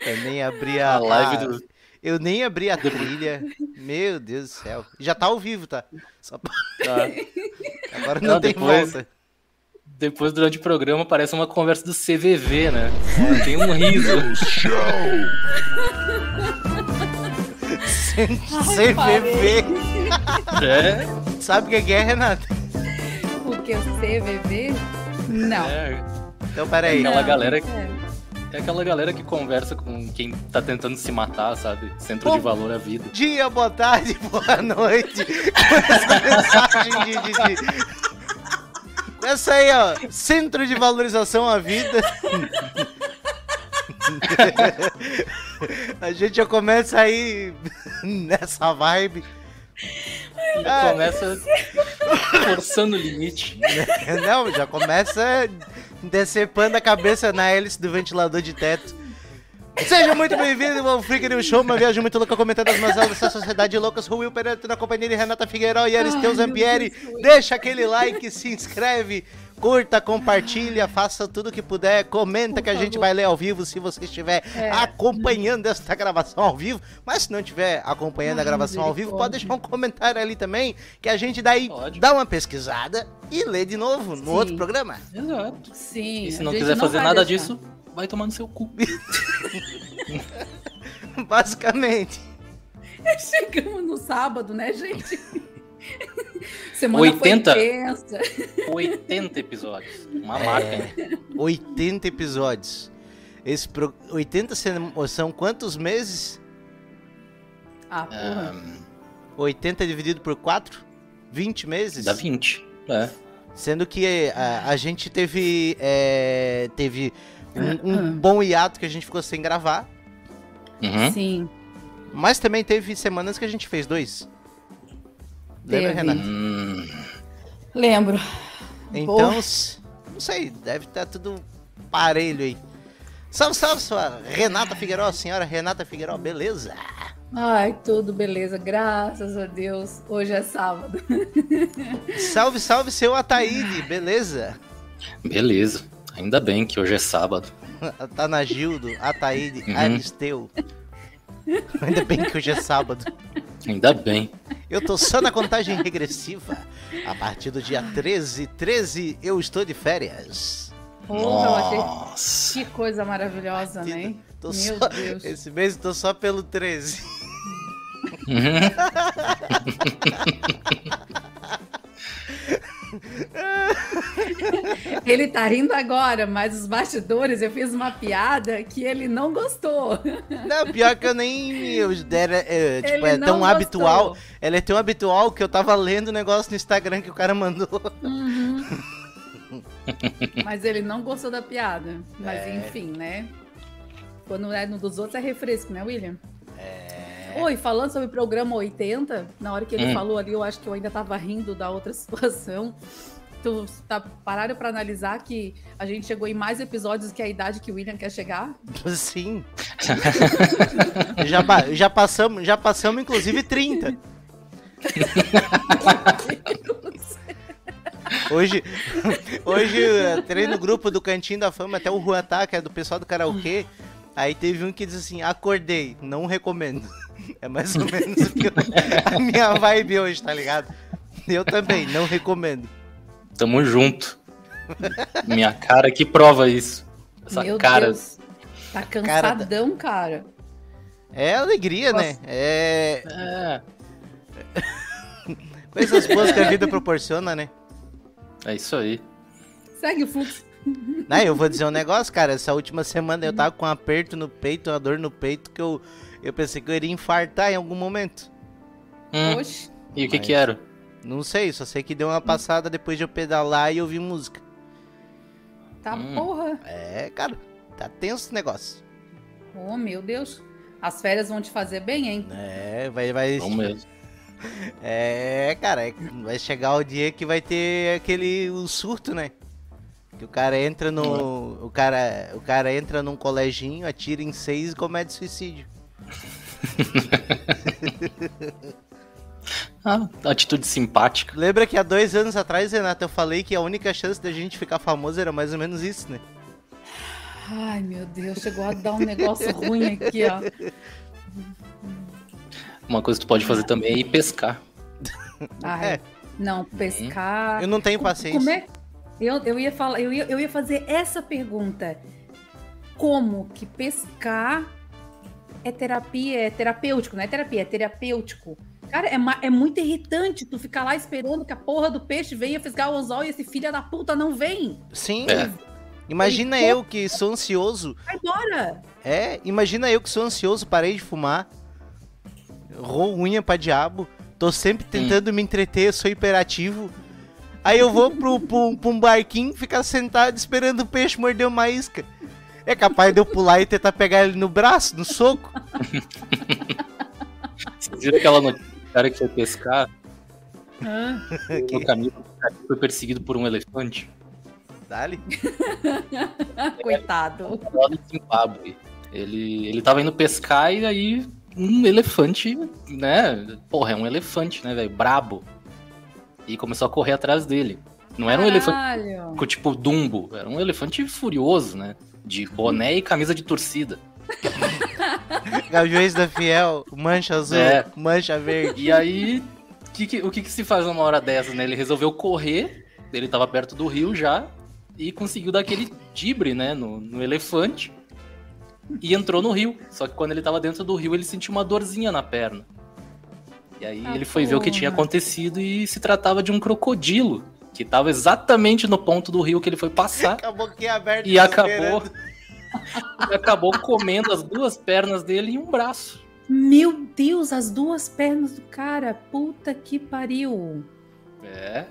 Eu nem abri a, A live do. Eu nem abri a trilha. Meu Deus do céu. Já tá ao vivo, tá? Só pra- tá. Agora não, Não, tem depois- volta. Depois, durante o programa, parece uma conversa do CVV, né? Tem um riso. CVV. É, Sabe o que que é, Renata? Porque o CVV? Não. é. Então, peraí. Aquela galera- é. É aquela galera que conversa com quem tá tentando se matar, sabe? Centro de Pô. valor à vida. Dia, boa tarde, boa noite. Com essa mensagem de, de, de... Essa aí, ó. Centro de Valorização à Vida. A gente já começa aí nessa vibe. Já começa forçando o limite. Não, já começa decepando a cabeça na hélice do ventilador de teto. Seja muito bem-vindo ao Freak News Show, uma viagem muito louca comentando as mazelas dessa sociedade louca. Will Pereira, na companhia de Renata Figueiró e Aristeu Ai, Zampieri. Deixa aquele like, se inscreve, curta, compartilha, faça tudo que puder, comenta Por que a gente vai ler ao vivo se você estiver É. acompanhando esta gravação ao vivo. Mas se não estiver acompanhando a Ai, gravação ao vivo, pode deixar um comentário ali também, que a gente daí Pode. dá uma pesquisada e lê de novo no Sim. outro programa. Exato. Sim. E se a não quiser fazer vai nada deixar. disso, vai tomar no seu cu. Basicamente. Chegamos no sábado, né, gente? Semana 80? foi tensa. 80 episódios. Uma marca, É. hein? 80 episódios. Esse pro... 80 são- são quantos meses? Ah, porra. Ah, 80 dividido por 4? 20 meses? dá 20. É. Sendo que a, a gente teve é, teve um, um Ah. bom hiato que a gente ficou sem gravar, Uhum. Sim. mas também teve semanas que a gente fez dois. Lembra, Teve. Renata? Hum, Lembro. Então, não sei, deve estar tudo parelho aí. Salve, salve, sua Renata Figueiró, senhora Renata Figueiró, beleza? Ai, tudo beleza. Graças a Deus. Hoje é sábado. Salve, salve, seu Ataíde, beleza? beleza. Ainda bem que hoje é sábado. Atanagildo, Ataíde, Uhum. Aristeu. Ainda bem que hoje é sábado. Ainda bem. Eu tô só na contagem regressiva. A partir do dia 13, 13, eu estou de férias. Porra, Nossa. que coisa maravilhosa, né? Tô Meu só- Deus. Esse mês eu tô só pelo 13. Uhum. Ele tá rindo agora, mas os bastidores eu fiz uma piada que ele não gostou. Não, pior que eu nem. Eu, era, é, tipo, é tão gostou. habitual. Ela é tão habitual que eu tava lendo o negócio no Instagram que o cara mandou. Uhum. Mas ele não gostou da piada. Mas É. enfim, né? Quando é no dos outros é refresco, né, William? É. Oi, falando sobre o programa 80, na hora que ele Hum. falou ali, eu acho que eu ainda tava rindo da outra situação. Tu tá pararam pra analisar que a gente chegou em mais episódios que a idade que o William quer chegar? Sim. já, já, passamos, já passamos, inclusive, 30. Hoje, hoje eu entrei no grupo do Cantinho da Fama, até o Ruatá, que é do pessoal do karaokê. Aí teve um que disse assim: acordei, não recomendo. É mais ou menos eu- a minha vibe hoje, tá ligado? Eu também, não recomendo. Tamo junto. Minha cara que prova isso. Essa Meu cara. Deus. Tá cansadão, cara. É alegria, né? É É, coisas boas que a vida proporciona, né? é isso aí. Segue o fluxo. Não, eu vou dizer um negócio, cara. Essa última semana eu tava com um aperto no peito, uma dor no peito, que eu, eu pensei que eu iria infartar em algum momento. Hum, Oxe. e o que Mas- que era? Não sei, só sei que deu uma passada depois de eu pedalar e ouvir música. Tá Hum. porra. É, cara, tá tenso o negócio. Oh, meu Deus. As férias vão te fazer bem, hein? É, vai, vai. Vamos mesmo. É, cara, é- vai chegar o dia que vai ter aquele o surto, né? Que o cara entra no. O cara, o cara entra num coleginho, atira em seis e comete suicídio. Ah, atitude simpática. Lembra que há dois anos atrás, Renato, eu falei que a única chance da gente ficar famoso era mais ou menos isso, né? Ai, meu Deus, chegou a dar um negócio ruim aqui, ó. Uma coisa que tu pode fazer também é ir pescar. Ai, É. Não, pescar. Eu não tenho paciência. Como é? Eu, eu ia falar, eu ia, eu ia fazer essa pergunta. Como que pescar é terapia, é terapêutico, não é terapia, é terapêutico. Cara, é, é muito irritante tu ficar lá esperando que a porra do peixe venha fisgar o anzol e esse filho da puta não vem. Sim. É. Imagina Ele- eu que sou ansioso. Vai embora. É, imagina eu que sou ansioso, parei de fumar. Roo unha pra diabo. Tô sempre tentando me entreter, sou hiperativo. Aí eu vou pro, pro, pra um barquinho ficar sentado esperando o peixe morder uma isca. É capaz de eu pular e tentar pegar ele no braço, no soco? Vocês viram aquela notícia do cara que foi pescar Ah, no caminho foi perseguido por um elefante? Dali. coitado. lá no Zimbábue. Ele, ele tava indo pescar e aí um elefante, né? Porra, é um elefante, né, velho? Brabo. E começou a correr atrás dele. Não era um elefante Caralho. com tipo Dumbo, era um elefante furioso, né? De boné e camisa de torcida. Gaviões da Fiel, mancha azul, É. mancha verde. E aí, que que- o que, que se faz numa hora dessa, né? Ele resolveu correr, ele tava perto do rio já, e conseguiu dar aquele dibre, né, no, no elefante, e entrou no rio. Só que quando ele tava dentro do rio, ele sentiu uma dorzinha na perna. E aí Ah, ele foi ver o que porra. tinha acontecido e se tratava de um crocodilo, que tava exatamente no ponto do rio que ele foi passar. Acabou que aberto. E acabou. e acabou comendo as duas pernas dele e um braço. Meu Deus, as duas pernas do cara. Puta que pariu. É.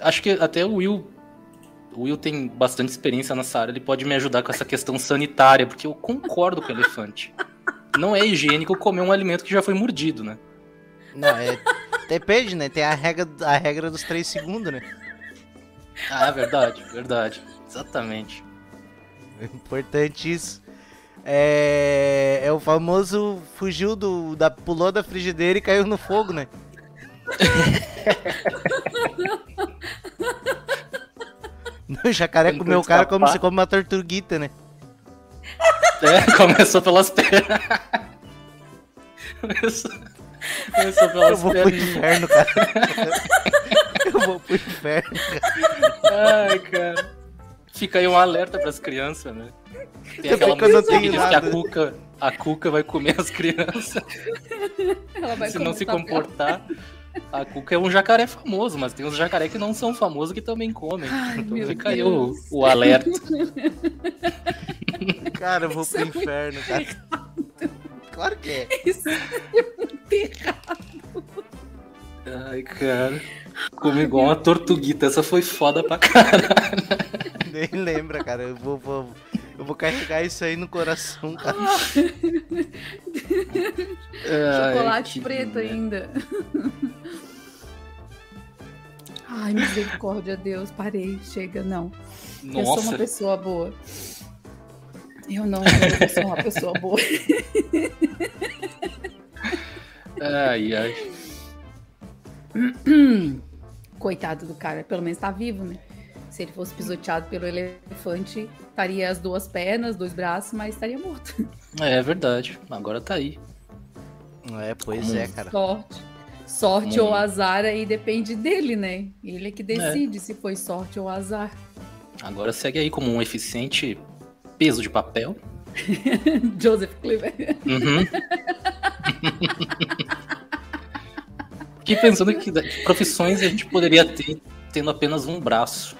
Acho que até o Will. O Will tem bastante experiência nessa área, ele pode me ajudar com essa questão sanitária, porque eu concordo com o elefante. Não é higiênico comer um alimento que já foi mordido, né? Não, é. Depende, né? Tem a regra, a regra dos 3 segundos, né? Ah, verdade, verdade. Exatamente. Importante isso. É, é o famoso fugiu do. Da, pulou da frigideira e caiu no fogo, né? o jacaré comeu o cara como se come uma tortuguita, né? É, começou pelas pernas. começou, começou Eu pelas vou pro pernas. inferno, cara. Eu vou pro inferno. Ai, cara. Fica aí um alerta pras crianças, né? Tem Eu aquela eu música que diz que a cuca, a cuca vai comer as crianças. Ela vai se não se comportar. A cuca é um jacaré famoso, mas tem uns jacaré que não são famosos que também comem. Ai, então fica aí o, o alerta. Cara, eu vou Isso pro é inferno, cara. Claro que é. Isso é muito errado. Ai, cara. Come igual uma tortuguita. Essa foi foda pra caralho. Nem lembra, cara. Eu vou, vou, eu vou carregar isso aí no coração, cara. Chocolate que preto ainda. Ai, misericórdia, Deus. Parei, chega, não. Eu sou uma Nossa, pessoa boa. Eu não, eu sou uma pessoa boa. ai, ai. Coitado do cara, pelo menos tá vivo, né? Se ele fosse pisoteado pelo elefante, estaria as duas pernas, dois braços, mas estaria morto. É verdade. Agora tá aí. É, pois Como- é, cara. Sorte. Sorte Hum. ou azar aí depende dele, né? Ele é que decide se foi sorte ou azar. Agora segue aí como um eficiente peso de papel. Joseph Cleaver. Uhum. Fiquei pensando que que profissões a gente poderia ter tendo apenas um braço.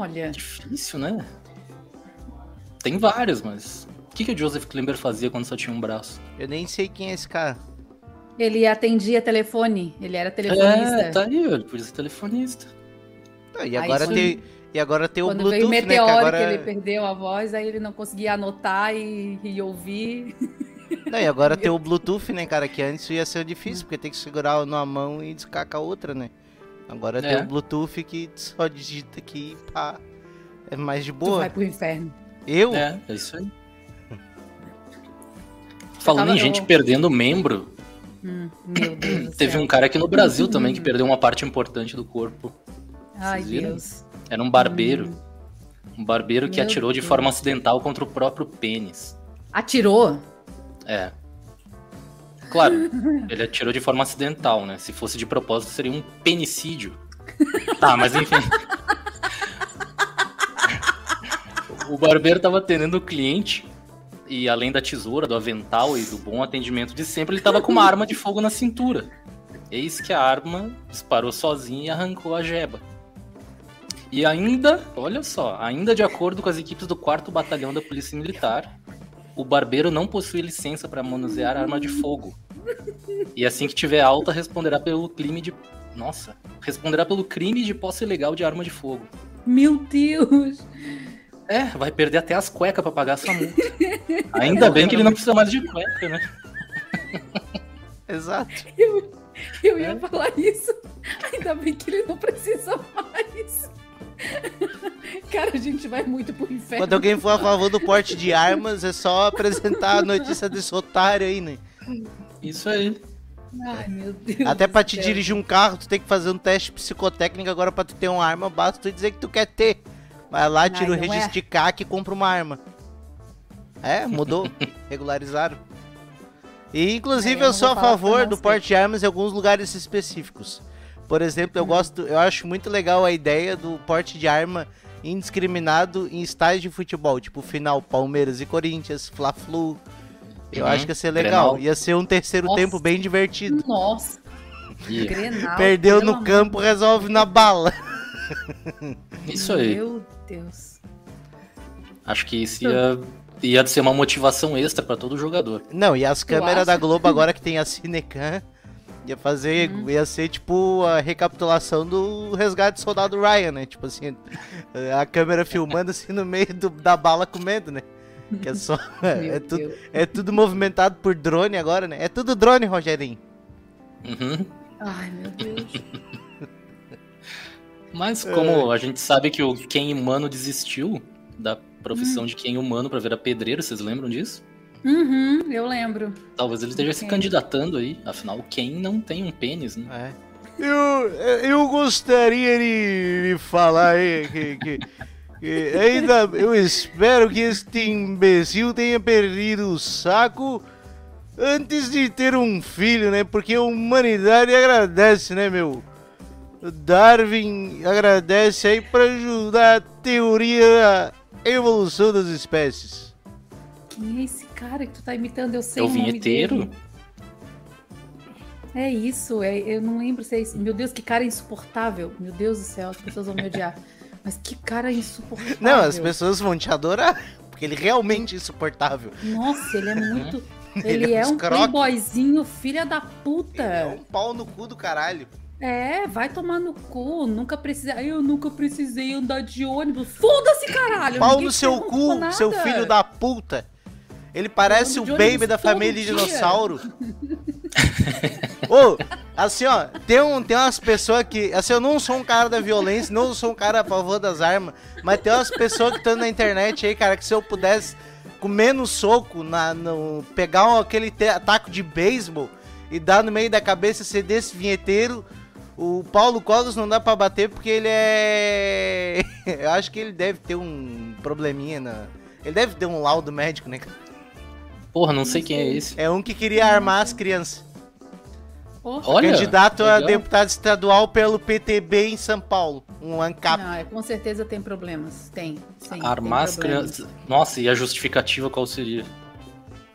Olha, Difícil, né? Tem vários, mas. O que, que o Joseph Klimber fazia quando só tinha um braço? Eu nem sei quem é esse cara. ele atendia telefone, ele era telefonista. É, tá aí, ele podia ser telefonista. Não, e Aí agora quando- tem. E agora tem o Quando Bluetooth, veio o né? Que meteoro, agora... que ele perdeu a voz, aí ele não conseguia anotar e, e ouvir. Não, e agora tem o Bluetooth, né, cara? Que antes ia ser difícil, porque tem que segurar numa mão e descar com a outra, né? Agora É. tem o Bluetooth que só digita aqui e pá. É mais de Tu boa. vai pro inferno. Eu? É, é isso aí. Falando em gente eu- perdendo membro, Hum, meu Deus teve céu. um cara aqui no Brasil também que perdeu uma parte importante do corpo. Ai? Deus. Era um barbeiro. Hum. Um barbeiro que Meu atirou de Deus. forma acidental contra o próprio pênis. Atirou? É. Claro, ele atirou de forma acidental, né? Se fosse de propósito, seria um penicídio. Tá, mas enfim. O barbeiro tava atendendo o cliente e além da tesoura, do avental e do bom atendimento de sempre, ele tava com uma arma de fogo na cintura. Eis que a arma disparou sozinha e arrancou a jeba. E ainda, olha só, ainda de acordo com as equipes do 4 Batalhão da Polícia Militar, o barbeiro não possui licença para manusear arma de fogo. E assim que tiver alta, responderá pelo crime de. Nossa! Responderá pelo crime de posse ilegal de arma de fogo. Meu Deus! É, vai perder até as cuecas pra pagar essa multa. Ainda bem que ele não precisa mais de cueca, né? Exato. Eu, eu ia É. falar isso. Ainda bem que ele não precisa mais. Cara, a gente vai muito pro inferno. Quando alguém for a favor do porte de armas, é só apresentar a notícia desse otário aí, né? Isso aí. Ai, meu Deus. Até pra te céu. dirigir um carro, tu tem que fazer um teste psicotécnico. Agora, pra tu ter uma arma, basta tu dizer que tu quer ter. Vai lá, tira o é. registro de CAC e compra uma arma. É, mudou. regularizaram. E, inclusive, É, eu eu sou a favor do porte de armas em alguns lugares específicos. Por exemplo, eu gosto, eu acho muito legal a ideia do porte de arma indiscriminado em estádios de futebol, tipo final Palmeiras e Corinthians, Fla-Flu. Eu Uhum. acho que ia ser legal. Grenal. Ia ser um terceiro Nossa. tempo bem divertido. Nossa, Grenal. Perdeu no amor campo, resolve na bala. isso aí. Meu Deus. Acho que isso ia, ia ser uma motivação extra pra todo jogador. Não, e as câmeras da Globo agora que tem a Cinecam, ia fazer, Uhum. ia ser tipo a recapitulação do resgate do soldado Ryan, né? Tipo assim, a câmera filmando assim no meio do- da bala comendo, né? Que é só, é, tudo, é tudo movimentado por drone agora, né? É tudo drone, Rogerinho. Uhum. Ai, meu Deus. Mas como a gente sabe que o Ken Humano desistiu da profissão de Ken Humano pra virar pedreiro, vocês lembram disso? Uhum, eu lembro. Talvez ele esteja se Ken. candidatando aí. Afinal, Ken não tem um pênis, né? É. Eu, eu gostaria de, de falar aí que, que- que ainda eu espero que este imbecil tenha perdido o saco antes de ter um filho, né? Porque a humanidade agradece, né, meu? Darwin agradece aí pra ajudar a teoria da evolução das espécies. Quem esse cara que tu tá imitando? Eu sei É o vinheteiro? dele. É isso, é, eu não lembro se é isso. Meu Deus, que cara insuportável. Meu Deus do céu, as pessoas vão me odiar. Mas que cara insuportável. Não, as pessoas vão te adorar, porque ele realmente é insuportável. Nossa, ele é muito. Ele Ele é é um escroto. playboyzinho, filha da puta. É um pau no cu do caralho. É, vai tomar no cu. Nunca precisei. Eu nunca precisei andar de ônibus. Foda-se, caralho. Pau no seu cu, nada. seu filho da puta. Ele parece o de baby ônibus da família dia. dinossauro. Ô, assim, ó, tem, um, tem umas pessoas que. Assim, eu não sou um cara da violência, não sou um cara a favor das armas, mas tem umas pessoas que estão na internet aí, cara, que se eu pudesse comer no soco, na, no, pegar um- aquele te- taco de beisebol e dar no meio da cabeça ser desse vinheteiro. O Paulo Cogos não dá pra bater porque ele é. Eu acho que ele deve ter um probleminha na. Ele deve ter um laudo médico, né? cara? Porra, não sei quem é esse. É um que queria armar as crianças. Porra. Olha, Candidato a legal. deputado estadual pelo PTB em São Paulo. Um ANCAP. Não, é, com certeza tem problemas. Tem. Sim, Armar tem as crianças. Nossa, e a justificativa qual seria?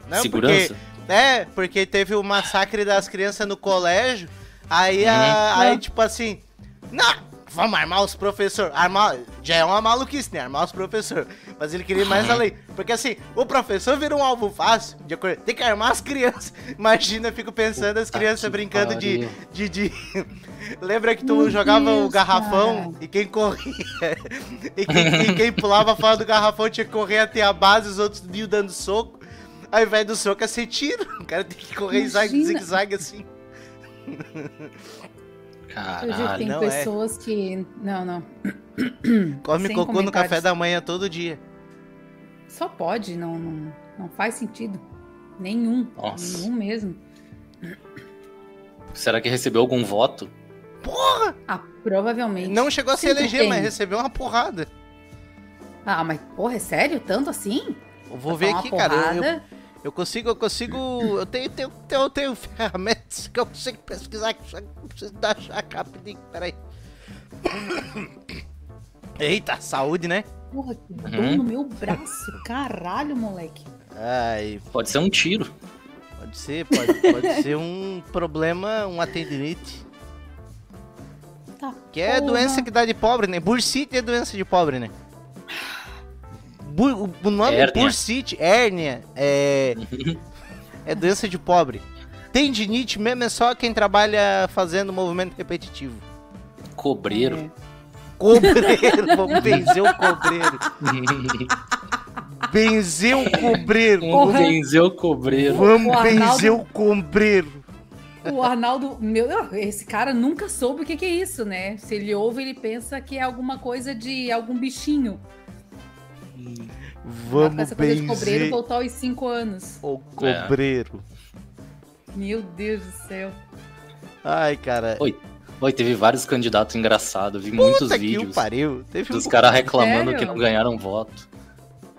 Não, Segurança? Porque, é, porque teve o massacre das crianças no colégio. Aí, a- Uhum. aí tipo assim. Não, vamos armar os professores. Armar. Já é uma maluquice, né? Armar os professores. Mas ele queria ir mais além. Porque assim, o professor vira um alvo fácil. De acordo, tem que armar as crianças. Imagina, eu fico pensando as crianças brincando de, de, de- Lembra que tu Meu jogava o Deus, garrafão cara. e quem corria. e, quem, e quem pulava fora do garrafão tinha que correr até a base, os outros iam dando soco. Ao invés do soco é ser tiro. O cara tem que correr zigue-zague assim. Eu juro que tem não é. pessoas que. Não, não. Come Sem cocô no café da manhã todo dia. Só pode, não, não, não faz sentido. Nenhum. Nossa. Nenhum mesmo. Será que recebeu algum voto? Ah, provavelmente. Não chegou a se Sempre eleger, tem. mas recebeu uma porrada. Ah, mas porra, é sério? Tanto assim? Eu vou Pra ver aqui, uma cara. Eu, porrada? Eu consigo, eu consigo. Eu tenho, tenho, tenho, tenho ferramentas que eu consigo pesquisar que eu preciso dar a rapidinho. Peraí. Eita, saúde, né? Porra, que dor Uhum. no meu braço. Caralho, moleque. Ai, Pode ser um tiro. pode ser, pode, pode ser um problema, um tendinite. Tá. Que é porra. doença que dá de pobre, né? Bursite é doença de pobre, né? Bu- o- o nome Hérnia. bursite, hérnia, é, é doença de pobre. Tendinite mesmo é só quem trabalha fazendo movimento repetitivo. Cobreiro. É. Cobreiro, vamos benzer o cobreiro. Benzer o cobreiro. um Porra. benzeu cobreiro. Vamos O Arnaldo- benzer o cobreiro. O Arnaldo, meu, esse cara nunca soube o que, que é isso, né? Se ele ouve, ele pensa que é alguma coisa de algum bichinho. Vamos Essa coisa de cobreiro voltou aos cinco anos. o cobreiro. Meu Deus do céu. Ai, cara. Oi, Oi, teve vários candidatos engraçados. Vi muitos Puta que o vídeos pariu. Teve dos um- caras reclamando Sério? que não ganharam voto.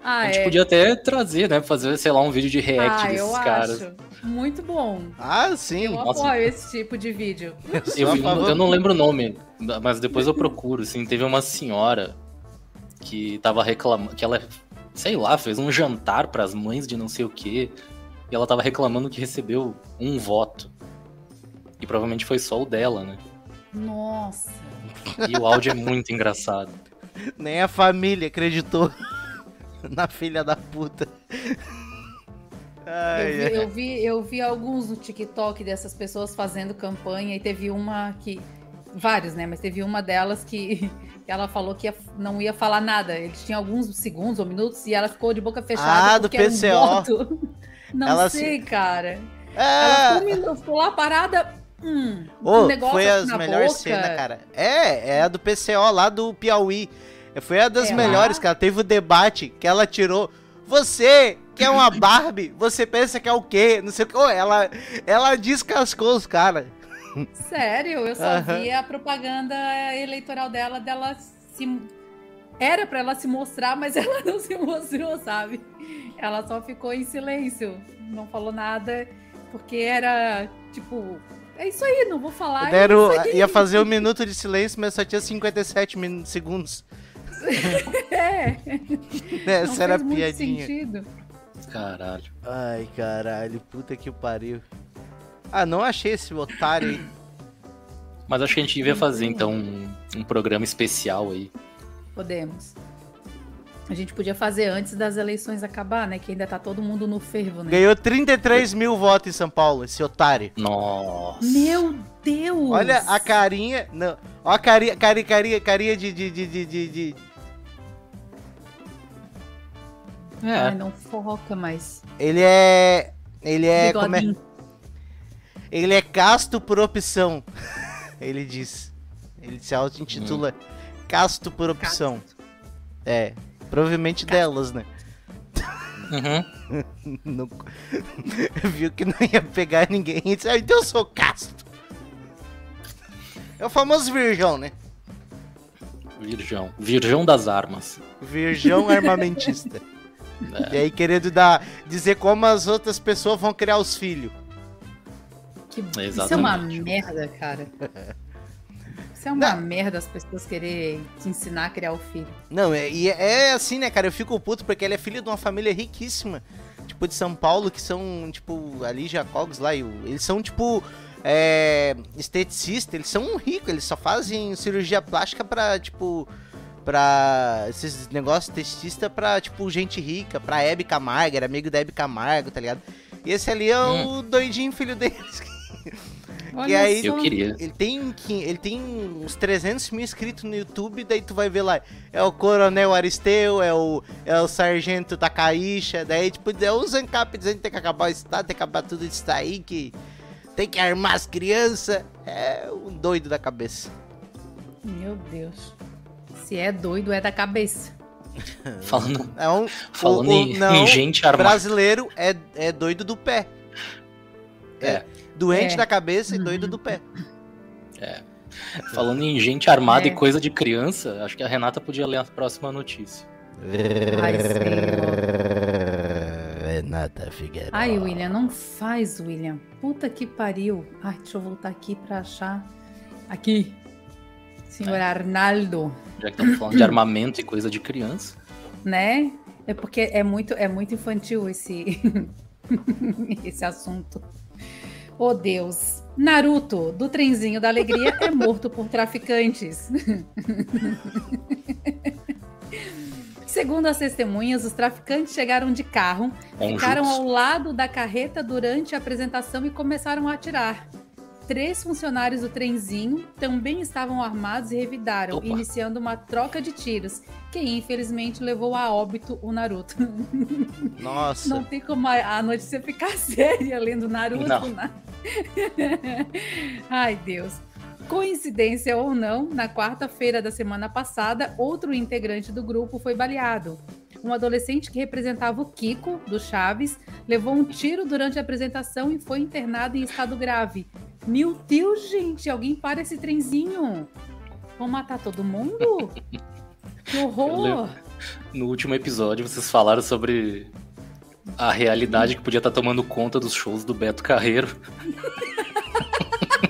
Ah, A gente é. podia até trazer, né? Fazer, sei lá, um vídeo de react ah, desses eu caras. acho. Muito bom. Ah, sim. Eu Nossa. apoio esse tipo de vídeo. Eu, favor. eu não lembro o nome, mas depois eu procuro, assim, teve uma senhora que tava reclamando, que ela, sei lá, fez um jantar pras mães de não sei o quê, e ela tava reclamando que recebeu um voto. E provavelmente foi só o dela, né? Nossa. E o áudio é muito engraçado. Nem a família acreditou na filha da puta. Ai, Eu vi, eu, vi, eu vi alguns no TikTok dessas pessoas fazendo campanha e teve uma que. Vários, né? Mas teve uma delas que ela falou que ia- não ia falar nada. Eles tinham alguns segundos ou minutos e ela ficou de boca fechada. Ah, do um PCO. voto. Não Ela sei, cara. Ela Ah, ficou, um minuto, ficou lá parada. Hum, ô, um negócio foi assim as melhores cenas, cara. É, é a do PCO lá do Piauí. Foi a das É melhores, lá? cara. Teve o debate que ela tirou. Você que é uma Barbie, você pensa que é o quê? Não sei o que. Ela, ela descascou os caras. Sério, eu só vi a propaganda eleitoral dela, dela se. Era pra ela se mostrar, mas ela não se mostrou, sabe? Ela só ficou em silêncio, não falou nada, porque era tipo. É isso aí, não vou falar. é Deram, ia fazer um minuto de silêncio, mas só tinha 57 min- segundos. É, Essa não era fez muito piadinha. sentido. Caralho. Ai, caralho, puta que pariu. Ah, não achei esse otário aí. Mas acho que a gente devia fazer, então, um, um programa especial aí. Podemos. A gente podia fazer antes das eleições acabar, né? Que ainda tá todo mundo no fervo, né? Ganhou 33 mil votos em São Paulo, esse otário. Nossa. Meu Deus! Olha a carinha. Não, ó a carinha, carinha, carinha, carinha de, de, de, de, de- de- Ai, É, não foca mais. Ele é. Ele é. Como é? Ele é casto por opção. ele diz. Ele se auto-intitula casto por opção. É. Provavelmente delas, né? uhum. Não- Viu que não ia pegar ninguém e disse, ah, então eu sou casto. É o famoso virgão, né? Virgão. Virgão das armas. Virgão armamentista. E aí querendo dar, dizer como as outras pessoas vão criar os filhos. Que... Isso é Exatamente. uma merda, cara. Isso é uma Não. merda as pessoas quererem te ensinar a criar o filho. Não, é, e é, é assim, né, cara? Eu fico puto porque ele é filho de uma família riquíssima. Tipo, de São Paulo, que são, tipo, ali Jacobs lá. e Eles são, tipo, é, esteticistas. Eles são ricos. Eles só fazem cirurgia plástica pra, tipo, pra esses negócios esteticista pra, tipo, gente rica. Pra Hebe Camargo, era amigo da Hebe Camargo, tá ligado? E esse ali é o doidinho filho deles. Olha E aí- Eu queria. Ele tem, ele tem uns 300 mil inscritos no YouTube, daí tu vai ver lá, é o Coronel Aristeu, é o, é o Sargento Takaixa, daí tipo, é o Zancap dizendo que tem que acabar o Estado, tem que acabar tudo isso aí, que tem que armar as crianças, é um doido da cabeça. Meu Deus. Se é doido, é da cabeça. Falando, É um, falando o- o- em, não, em gente armada. brasileiro é, é doido do pé. É. Doente É. da cabeça e doido do pé. Falando em gente armada É. e coisa de criança, acho que a Renata podia ler a próxima notícia. Ai, Renata Figueiredo. Ai, William, não faz, William. Puta que pariu. Ai, deixa eu voltar aqui pra achar. Aqui. Senhor Arnaldo, Já que estamos falando de armamento e coisa de criança. né? É porque é muito, é muito infantil esse, esse assunto. Oh, Deus. Naruto, do trenzinho da alegria, é morto por traficantes. Segundo as testemunhas, os traficantes chegaram de carro, É ficaram jutsu. ao lado da carreta durante a apresentação e começaram a atirar. Três funcionários do trenzinho também estavam armados e revidaram, Opa. iniciando uma troca de tiros, que infelizmente levou a óbito o Naruto. Nossa. Não tem como a, notícia ficar séria lendo Naruto. Não. né? Ai, Deus. Coincidência ou não, na quarta-feira da semana passada, outro integrante do grupo foi baleado. Um adolescente que representava o Kiko, do Chaves, levou um tiro durante a apresentação e foi internado em estado grave. Meu Deus, gente, alguém para esse trenzinho. Vão matar todo mundo? Que horror! No último episódio, vocês falaram sobre a realidade que podia estar tomando conta dos shows do Beto Carreiro.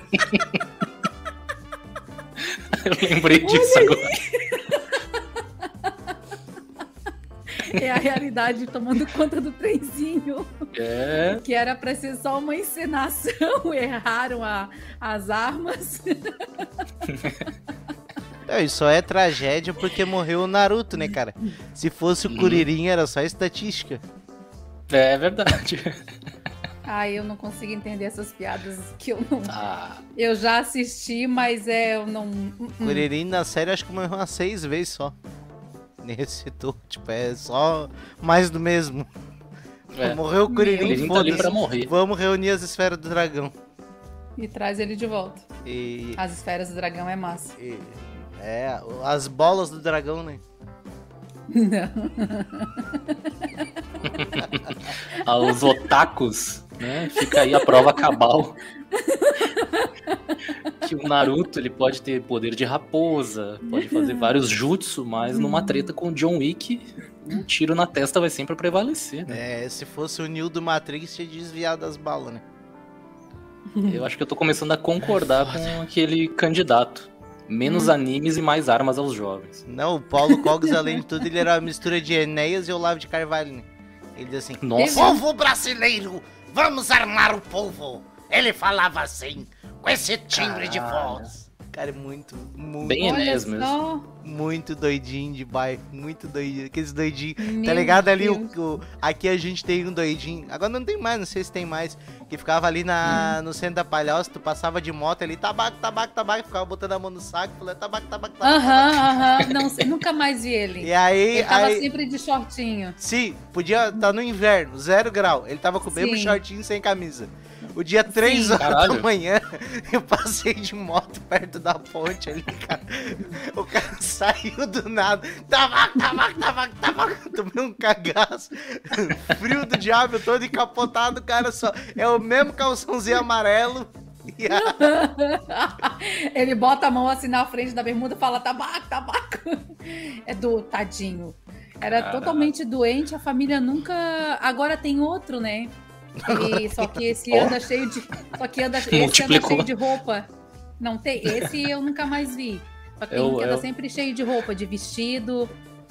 Eu lembrei disso agora. É a realidade tomando conta do trenzinho. É, que era pra ser só uma encenação, erraram a- as armas. Não, isso só é tragédia porque morreu o Naruto, né, cara? Se fosse o Kuririn, era só estatística. é verdade. Ai, eu não consigo entender essas piadas que eu não. Ah, Eu já assisti, mas é, eu não. O Kuririn na série acho que morreu umas seis vezes só. Nesse setor, tipo, é só mais do mesmo. é. Morreu o Kuririn, Ele tá foda-se. morrer. Vamos reunir as esferas do dragão. E traz ele de volta. E, As esferas do dragão é massa. e- é, as bolas do dragão, né? Não. Aos otakus, né? Fica aí a prova cabal. que o Naruto ele pode ter poder de raposa, pode fazer vários jutsu, mas numa treta com o John Wick, um tiro na testa vai sempre prevalecer, né? É, se fosse o Neo do Matrix, tinha desviado das balas, né? Eu acho que eu tô começando a concordar com aquele candidato. Menos animes e mais armas aos jovens. Não, o Paulo Cogos, além de tudo, ele era uma mistura de Enéas e Olavo de Carvalho, né? Ele diz assim: Nossa, Povo brasileiro, vamos armar o povo. Ele falava assim, com esse timbre de Caralho. voz. cara, é muito, muito, Bem Enéas mesmo. muito doidinho de bairro. Muito doidinho. Aqueles doidinhos. Tá ligado ali? O, o- aqui a gente tem um doidinho. Agora não tem mais, não sei se tem mais. Que ficava ali na, no centro da palhoça, tu passava de moto ali, tabaco, tabaco, tabaco, ficava botando a mão no saco, falando tabaco, tabaco, tabaco. Aham, aham. Não, nunca mais vi ele. E aí, Ele tava aí sempre de shortinho. sim, podia estar no inverno, zero grau. Ele tava com o mesmo Sim. shortinho sem camisa. O dia 3 Sim. horas da Caralho. manhã, eu passei de moto perto da ponte ali, cara. O cara saiu do nada. Tabaco, tabaco, tabaco, tabaco. Tomei um cagaço. Frio do diabo, todo encapotado, cara. Só. É o mesmo calçãozinho amarelo. A- Ele bota a mão assim na frente da bermuda e fala tabaco, tabaco. É do tadinho. Era Caralho. totalmente doente, a família nunca. Agora tem outro, né? E- só que esse Ó. anda cheio de. Só que anda, esse anda cheio de roupa. Não tem. Esse eu nunca mais vi. Só que tem um Eu- anda eu- sempre cheio de roupa, de vestido.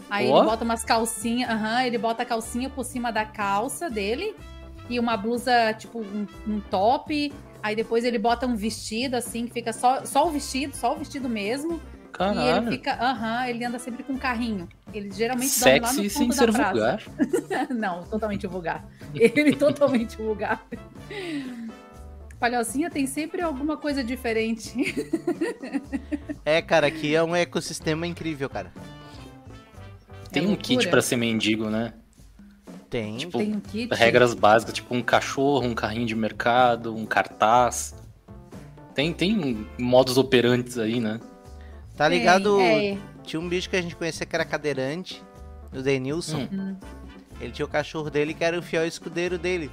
Aí Ó. ele bota umas calcinhas. Aham, ele bota a calcinha por cima da calça dele. E uma blusa, tipo, um, um top. Aí depois ele bota um vestido, assim, que fica só, só o vestido, só o vestido mesmo. E ele caralho. fica, aham, ele anda sempre com um carrinho. Ele geralmente dorme lá no Sexy fundo sem da ser praça. vulgar. Não, totalmente vulgar. Ele totalmente vulgar. Palhocinha tem sempre alguma coisa diferente. É, cara, aqui é um ecossistema incrível, cara. Tem É um kit pra ser mendigo, né? Tem. Tipo, Tem um kit. Regras básicas, tipo um cachorro, um carrinho de mercado, um cartaz. Tem, tem modos operantes aí, né? Tá ligado? É, Tinha um bicho que a gente conhecia que era cadeirante, o Denilson. Hum. Ele tinha o cachorro dele que era o fiel escudeiro dele.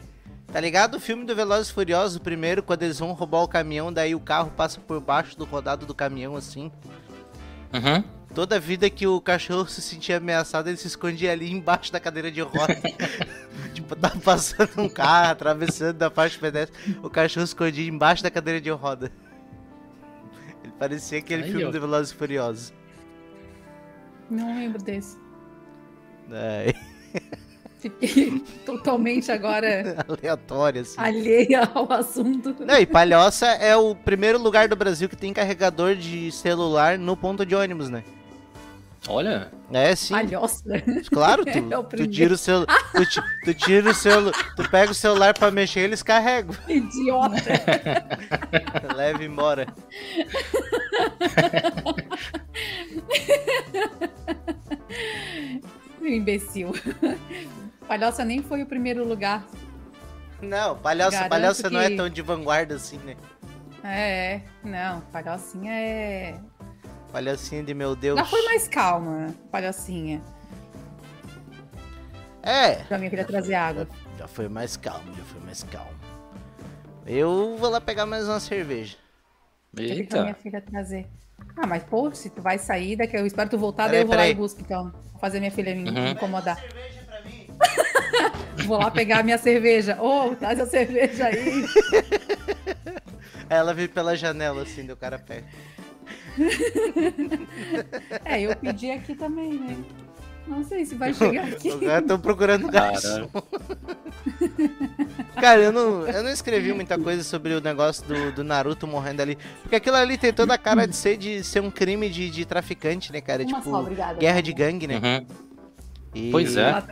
Tá ligado o filme do Velozes e Furiosos, o primeiro, quando eles vão roubar o caminhão, daí o carro passa por baixo do rodado do caminhão, assim. Uhum. Toda vida que o cachorro se sentia ameaçado, ele se escondia ali embaixo da cadeira de roda. tipo, tava passando um carro, atravessando da faixa pedestre, o cachorro se escondia embaixo da cadeira de roda. Parecia aquele Aí, filme ó. do Velozes e Furiosos. Não lembro desse. É, Fiquei totalmente agora aleatório, assim. alheia ao assunto. Não, e Palhoça é o primeiro lugar do Brasil que tem carregador de celular no ponto de ônibus, né? Olha, É, sim. Palhoça. Claro, tu, É tu tira o celu, tu, tu tira o celu, tu pega o celular pra mexer, eles carregam. Idiota. Leva embora. Imbecil. Palhoça nem foi o primeiro lugar. Não, palhoça, Garanto palhoça não é que- tão de vanguarda assim, né? É, não, palhocinha é. Palhocinha de meu Deus. Já foi mais calma, palhocinha. É, Pra mim, eu queria trazer água. já foi mais calmo, já foi mais calmo. Eu vou lá pegar mais uma cerveja. Pedi pra minha eita. filha trazer. Ah, mas pô, se tu vai sair daqui, eu espero tu voltar, Peraí, daí eu vou lá peraí. e busco, então. Vou fazer minha filha me Uhum. incomodar. vou lá pegar a minha cerveja. Ô, traz a cerveja aí. Aí ela veio pela janela assim, do cara pega. É, eu pedi aqui também, né? Não sei se vai chegar aqui. Caras estão procurando garçom. Cara, Cara, eu não, eu não escrevi muita coisa sobre o negócio do, do Naruto morrendo ali. Porque aquilo ali tem toda a cara de ser, de ser um crime de, de traficante, né, cara? Uma tipo, só, obrigada. guerra de gangue, né? uhum. E- Pois é.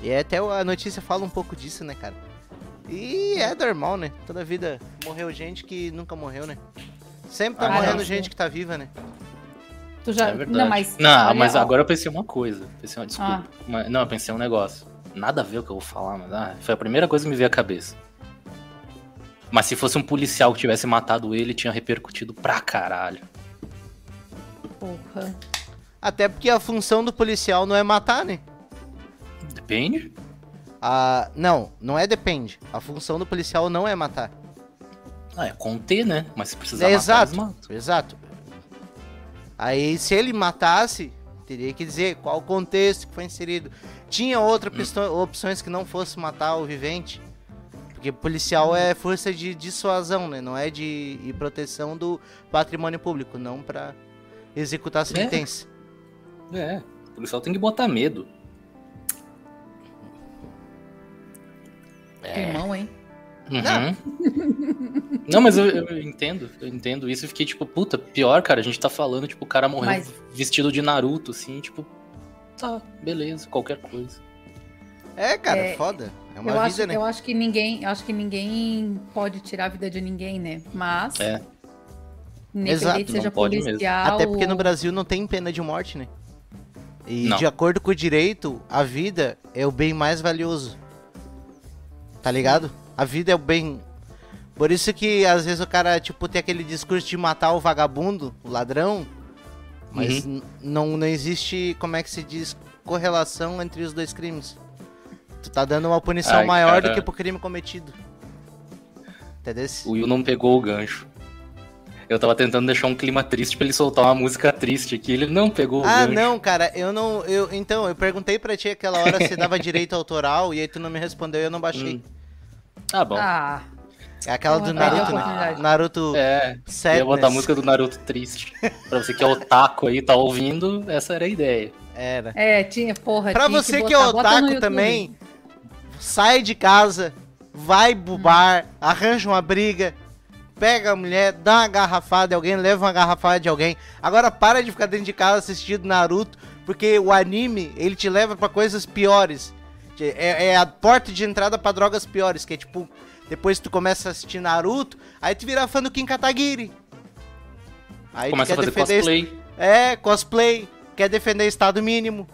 E até a notícia fala um pouco disso, né, cara? E é normal, né? Toda vida morreu gente que nunca morreu, né? Sempre tá Ah, morrendo não. gente que tá viva, né? Tu já. É verdade. não, mas. Não, olha, mas agora eu pensei uma coisa. Pensei uma, desculpa. Ah. Mas- não, eu pensei um negócio. Nada a ver o que eu vou falar, mas ah, foi a primeira coisa que me veio à cabeça. Mas se fosse um policial que tivesse matado ele, tinha repercutido pra caralho. Porra. Até porque a função do policial não é matar, né? Depende. Ah, não, não é depende. A função do policial não é matar. Ah, é conter, né? Mas se precisar É, matar, exato, exato. Aí, se ele matasse, teria que dizer qual o contexto que foi inserido. Tinha outras Hum. opções que não fosse matar o vivente. Porque policial é força de dissuasão, né? Não é de e proteção do patrimônio público, não pra executar a sentença. É, o policial tem que botar medo. É. Irmão, hein? Uhum. Não, mas eu, eu entendo, eu entendo isso e fiquei tipo, puta, pior, cara, a gente tá falando, tipo, o cara morreu Mas- vestido de Naruto, assim, tipo, tá, beleza, qualquer coisa. É, cara, É, foda. É uma Eu vida, acho, né? eu acho que ninguém, eu acho que ninguém pode tirar a vida de ninguém, né? Mas, É. Exato, seja não pode mesmo. policial. Até porque no Brasil não tem pena de morte, né? E Não. de acordo com o direito, a vida é o bem mais valioso. Tá ligado? A vida é o bem. Por isso que às vezes o cara, tipo, tem aquele discurso de matar o vagabundo, o ladrão. Mas Uhum. não, não existe, como é que se diz, correlação entre os dois crimes. Tu tá dando uma punição Ai, maior do cara. que pro crime cometido. Entendeu? O Will não pegou o gancho. Eu tava tentando deixar um clima triste pra ele soltar uma música triste aqui, ele não pegou o Ah, não, cara, eu não. Eu, então, eu perguntei pra ti aquela hora se dava direito autoral e aí tu não me respondeu e eu não baixei. Hum. Ah, bom. Ah, É aquela do Naruto, né? Naruto É, Sadness. ia botar a música do Naruto triste. pra você que é otaku aí, tá ouvindo, essa era a ideia. Era. é, tinha, porra. Pra tinha você que que é botar, bota no otaku também, sai de casa, vai pro bar, arranja uma briga, pega a mulher, dá uma garrafada de alguém, leva uma garrafada de alguém. Agora para de ficar dentro de casa assistindo Naruto, porque o anime, ele te leva pra coisas piores. É, é a porta de entrada pra drogas piores, que é tipo, depois tu começa a assistir Naruto, aí tu vira fã do Kim Kataguiri. Aí tu Começa a fazer defender cosplay. é, cosplay, quer defender estado mínimo.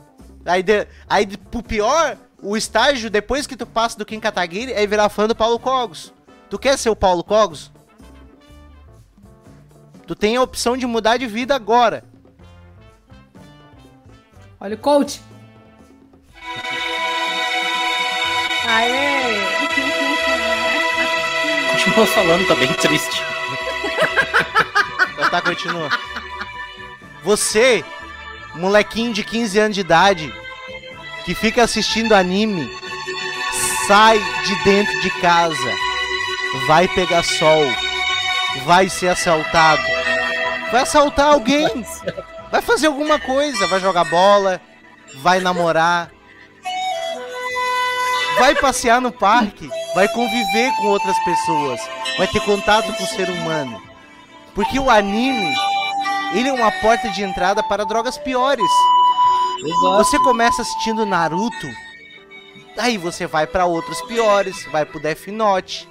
Aí, de, aí de- pro pior, o estágio, depois que tu passa do Kim Kataguiri, é virar fã do Paulo Cogos. Tu quer ser o Paulo Cogos? Tu tem a opção de mudar de vida agora. Olha o coach. Aê! Continua falando, tá bem triste. Então tá, continua. Você molequinho de 15 anos de idade que fica assistindo anime, sai de dentro de casa, vai pegar sol, vai ser assaltado, vai assaltar alguém, vai fazer alguma coisa, vai jogar bola, vai namorar, vai passear no parque, vai conviver com outras pessoas, vai ter contato com o ser humano. Porque o anime, ele é uma porta de entrada para drogas piores. Exato. Você começa assistindo Naruto, aí você vai pra outros piores, vai pro Death Note.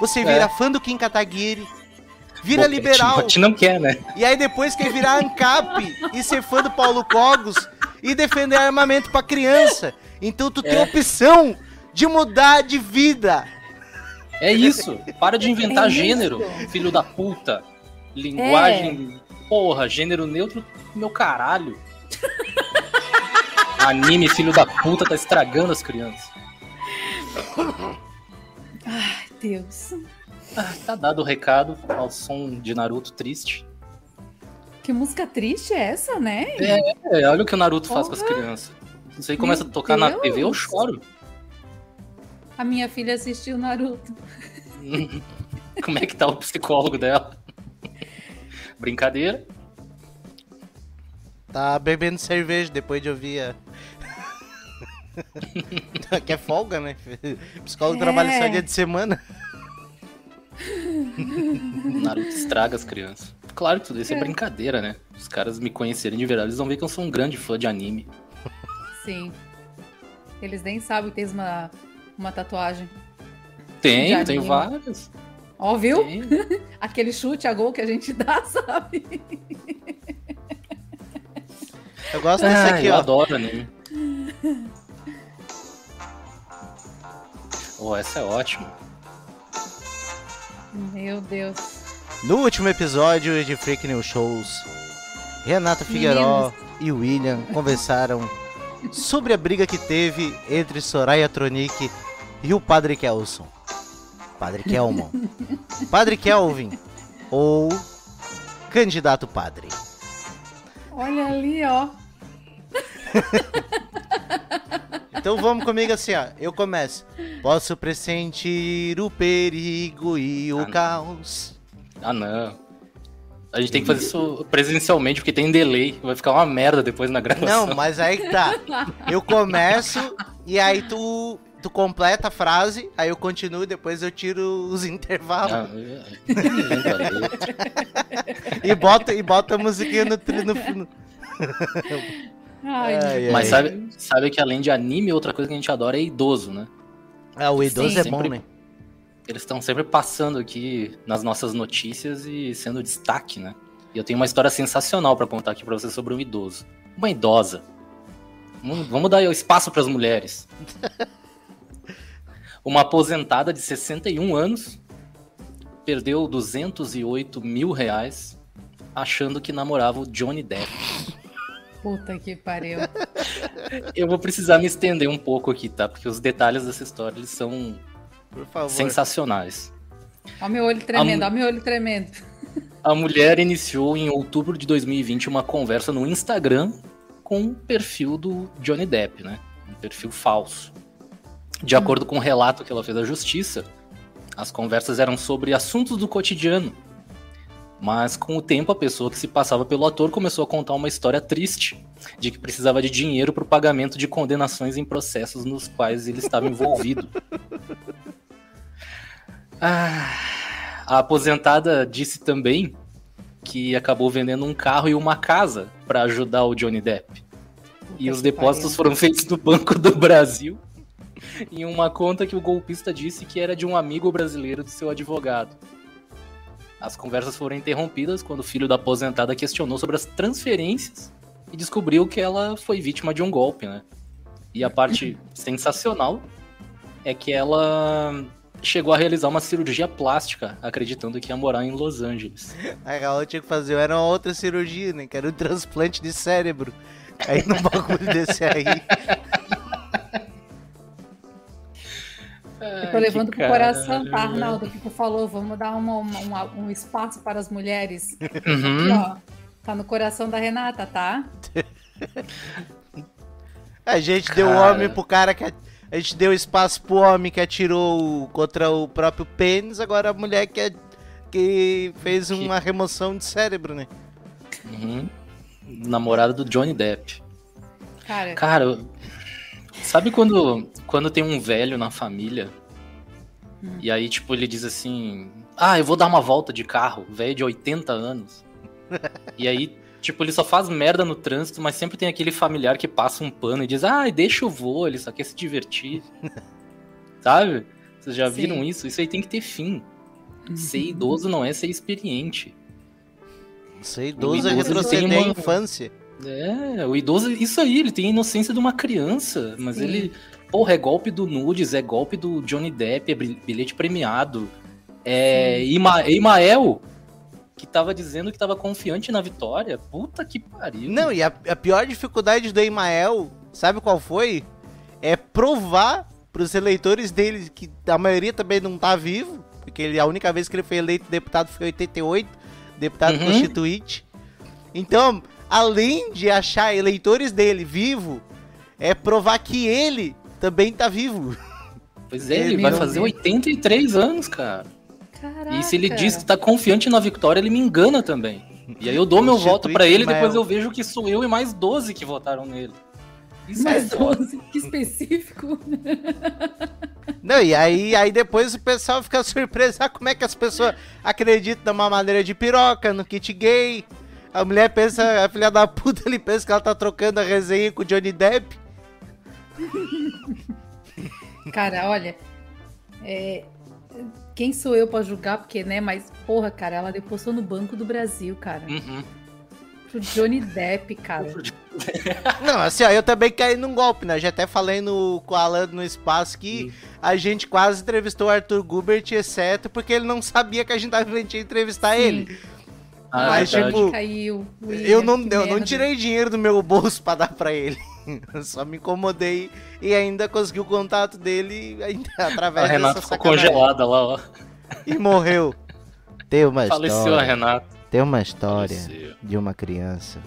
Você vira É. fã do Kim Kataguiri, vira Bom, liberal. A gente não quer, né? E aí depois quer virar ANCAP e ser fã do Paulo Cogos e defender armamento pra criança. Então tu tem É. opção de mudar de vida. É isso. Para de inventar É gênero, filho da puta. Linguagem. Porra, gênero neutro, meu caralho. Anime, filho da puta, tá estragando as crianças. Ai, Deus. Ah, tá dado o recado ao som de Naruto triste. Que música triste é essa, né? É, olha o que o Naruto faz com as Porra. crianças. Isso aí começa Meu a tocar na Deus. TV, eu choro. A minha filha assistiu Naruto. Como é que tá o psicólogo dela? Brincadeira. Tá bebendo cerveja depois de ouvir a... que é folga, né? Psicólogo É. trabalha só dia de semana. Naruto estraga as crianças. Claro que tudo isso é brincadeira, né? Os caras me conhecerem de verdade, eles vão ver que eu sou um grande fã de anime. Sim. Eles nem sabem que tem uma, uma tatuagem. Tem, tem várias. Ó, viu? Tem. Aquele chute a gol que a gente dá, sabe? Eu gosto desse Ah, aqui, eu ó. adoro anime. Oh, essa é ótima. Meu Deus. No último episódio de Freak News Shows, Renata Figueiró e William conversaram sobre a briga que teve entre Soraya Tronic e o Padre Kelson. Padre Kelmon. Padre Kelvin ou candidato padre. Olha ali, ó. Então vamos comigo assim, ó. Eu começo. Posso pressentir o perigo e o Ah, não. caos. Ah, não. A gente tem que fazer isso presencialmente, porque tem delay. Vai ficar uma merda depois na gravação. Não, mas aí que tá. Eu começo e aí tu, tu completa a frase, aí eu continuo e depois eu tiro os intervalos. Ah, letra. E bota, e bota a musiquinha no, no, no... Ai, Ai, Mas ai. sabe, sabe que além de anime, outra coisa que a gente adora é idoso, né? Ah, o idoso Sim. é bom, Sempre- né? Eles estão sempre passando aqui nas nossas notícias e sendo destaque, né? E eu tenho uma história sensacional pra contar aqui pra você sobre um idoso. Uma idosa. Vamos dar espaço pras mulheres. Uma aposentada de 61 anos perdeu 208 mil reais achando que namorava o Johnny Depp. puta que pariu. Eu vou precisar me estender um pouco aqui, tá? Porque os detalhes dessa história eles são Por favor. sensacionais. Ó meu olho tremendo, A ó meu olho tremendo. A mulher iniciou em outubro de 2020 uma conversa no Instagram com o perfil do Johnny Depp, né? Um perfil falso. De acordo com o relato que ela fez à justiça, as conversas eram sobre assuntos do cotidiano. Mas com o tempo, a pessoa que se passava pelo ator começou a contar uma história triste de que precisava de dinheiro para o pagamento de condenações em processos nos quais ele estava envolvido. Ah, a aposentada disse também que acabou vendendo um carro e uma casa para ajudar o Johnny Depp. E os depósitos pariu. foram feitos no Banco do Brasil em uma conta que o golpista disse que era de um amigo brasileiro do seu advogado. As conversas foram interrompidas quando o filho da aposentada questionou sobre as transferências e descobriu que ela foi vítima de um golpe, né? E a parte sensacional é que ela chegou a realizar uma cirurgia plástica, acreditando que ia morar em Los Angeles. Aí ela tinha que fazer, era uma outra cirurgia, né? Que era um transplante de cérebro. Aí no bagulho desse aí. Eu tô levando pro coração, tá, Arnaldo? Que tu falou, vamos dar uma- uma- uma- um espaço para as mulheres. Aqui, Uhum. ó. Tá no coração da Renata, tá? A gente deu Cara. homem pro cara que. A gente deu espaço pro homem que atirou contra o próprio pênis, agora a mulher que, é- que fez uma remoção de cérebro, né? Uhum. Namorada do Johnny Depp. Cara, Cara, sabe quando, quando tem um velho na família Hum. e aí, tipo, ele diz assim: Ah, eu vou dar uma volta de carro, velho de 80 anos. e aí, tipo, ele só faz merda no trânsito, mas sempre tem aquele familiar que passa um pano e diz: Ah, deixa eu vou, ele só quer se divertir. Sabe? Vocês já Sim. viram isso? Isso aí tem que ter fim. Ser Uhum. idoso não é ser experiente. Ser idoso é idoso retroceder tem à uma- infância. É, o idoso, isso aí, ele tem a inocência de uma criança, mas Sim. ele, porra, é golpe do Nudes, é golpe do Johnny Depp, é bil- bilhete premiado. É Ima, Imael, que tava dizendo que tava confiante na vitória. Puta que pariu. Não, e a, a pior dificuldade do Emael, sabe qual foi? É provar pros eleitores dele, que a maioria também não tá vivo, porque ele, a única vez que ele foi eleito deputado foi em 88, deputado Uhum. constituinte. Então, além de achar eleitores dele vivo, é provar que ele também tá vivo. Pois é, ele Meu vai fazer 83 anos, cara. Caraca. E se ele diz que tá confiante na vitória, ele me engana também. E aí eu dou meu voto pra ele e depois eu vejo que sou eu e mais 12 que votaram nele. Isso é foda. 12, que específico. Não, e aí, aí depois o pessoal fica surpreso. Ah, como é que as pessoas acreditam numa maneira de piroca, no kit gay? A mulher pensa, a filha da puta, ele pensa que ela tá trocando a resenha com o Johnny Depp. Cara, olha. é, Quem sou eu pra julgar? Porque, né? Mas, porra, cara, ela depositou no Banco do Brasil, cara. Uhum. Pro Johnny Depp, cara. Não, assim, ó, eu também caí num golpe, né? Já até falei no, com o Alan no espaço que a gente quase entrevistou o Arthur Gubert, exceto porque ele não sabia que a gente tava ia entrevistar Sim. ele. Ah, Mas, verdade. tipo, Caiu. Eu não, eu não tirei dinheiro do meu bolso pra dar pra ele. Eu só me incomodei e ainda consegui o contato dele através A Renata ficou sacanagem. congelada lá, ó. E morreu. Tem uma Faleceu a história. Renata. Tem uma história Faleceu. de uma criança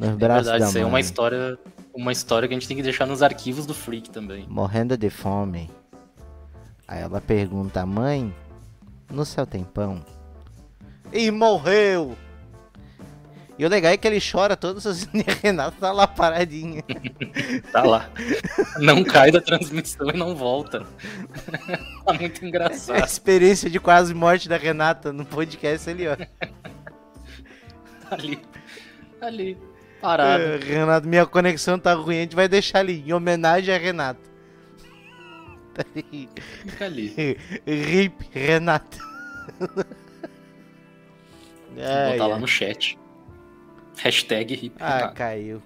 nos É braços verdade, da isso aí é mãe, uma história, uma história que a gente tem que deixar nos arquivos do Freak também. morrendo de fome. Aí ela pergunta, mãe, no céu tem pão? E morreu! E o legal é que ele chora todas as e a Renata tá lá paradinha. Tá lá. Não cai da transmissão e não volta. tá muito A engraçado. experiência de quase morte da Renata no podcast ali, ó. Tá ali. Tá ali. Parado. É, Renato, minha conexão tá ruim, a gente vai deixar ali, em homenagem a Renato. Tá aí. Fica ali. RIP, Renato. Vou botar lá ai. no chat. Hashtag hip Ah, caiu.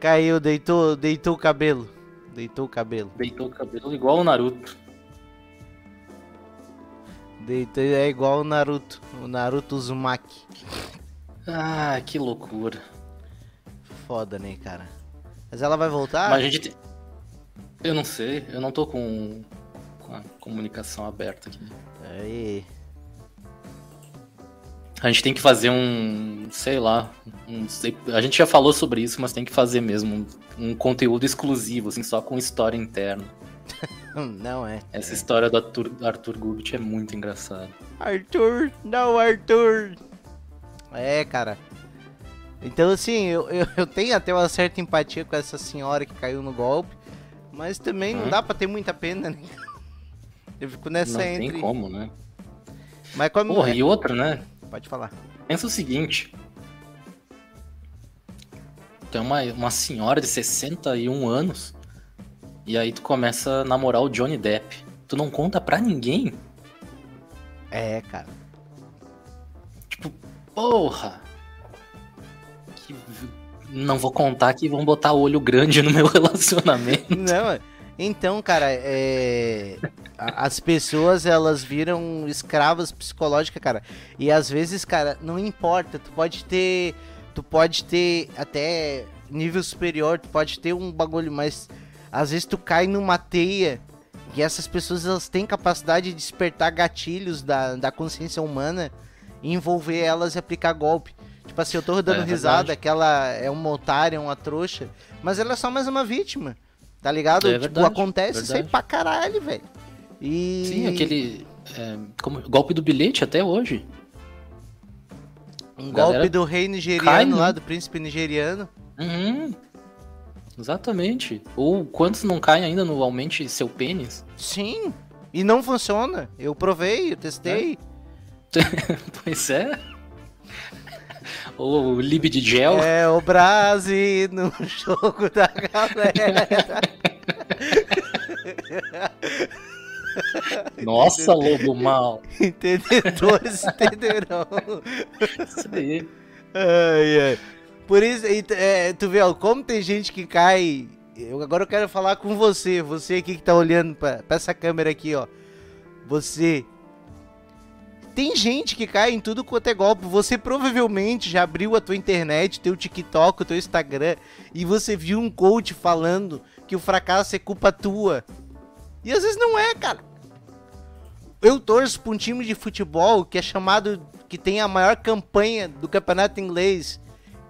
Caiu, deitou, deitou o cabelo. Deitou o cabelo. Deitou o cabelo igual o Naruto. Deitou, é igual o Naruto. O Naruto Uzumaki. Ah, que loucura. Foda, né, cara? Mas ela vai voltar? Mas a gente. Eu não sei, eu não tô com, com a comunicação aberta aqui. Aí. A gente tem que fazer um, sei lá, um- a gente já falou sobre isso, mas tem que fazer mesmo um, um conteúdo exclusivo, assim, só com história interna. Não é. Essa história do Arthur, Arthur Gubit é muito engraçada. Arthur, não, Arthur. É, cara. Então, assim, eu, eu, eu tenho até uma certa empatia com essa senhora que caiu no golpe. Mas também não Hum. dá pra ter muita pena, né? Eu fico nessa não entre. tem como, né? Mas como. Porra, e outra, né? Pode falar. Pensa o seguinte. Tu é uma, uma senhora de 61 anos e aí tu começa a namorar o Johnny Depp. Tu não conta pra ninguém? É, cara. Tipo, porra! Que Não vou contar que vão botar olho grande no meu relacionamento. Não, então, cara, é. As pessoas, elas viram escravas psicológicas, cara. E às vezes, cara, não importa. Tu pode ter. Tu pode ter até nível superior, tu pode ter um bagulho, mas às vezes tu cai numa teia. E essas pessoas, elas têm capacidade de despertar gatilhos da, da consciência humana. envolver elas e aplicar golpe. Tipo assim, eu tô dando É risada verdade. que ela é uma otária, uma trouxa, mas ela é só mais uma vítima. Tá ligado? É tipo, verdade, acontece isso aí verdade. pra caralho, velho. E. Sim, aquele. é, como- golpe do bilhete até hoje. Um golpe do rei nigeriano cai, né? lá, do príncipe nigeriano. Uhum. Exatamente. Ou quantos não caem ainda no aumente seu pênis? Sim. E não funciona. Eu provei, eu testei. Pois é. O lib de gel. É o Brasil no jogo da galera. Nossa, lobo mal. Entendedores entenderão. Isso aí. Ai, ai. Por isso, é, tu vê, ó, como tem gente que cai. Eu, agora eu quero falar com você, você aqui que tá olhando pra, pra essa câmera aqui, ó. Você. Tem gente que cai em tudo quanto é golpe. Você provavelmente já abriu a tua internet, teu TikTok, o teu Instagram, e você viu um coach falando que o fracasso é culpa tua. E às vezes não é, cara. Eu torço pra um time de futebol que é chamado. que tem a maior campanha do campeonato inglês,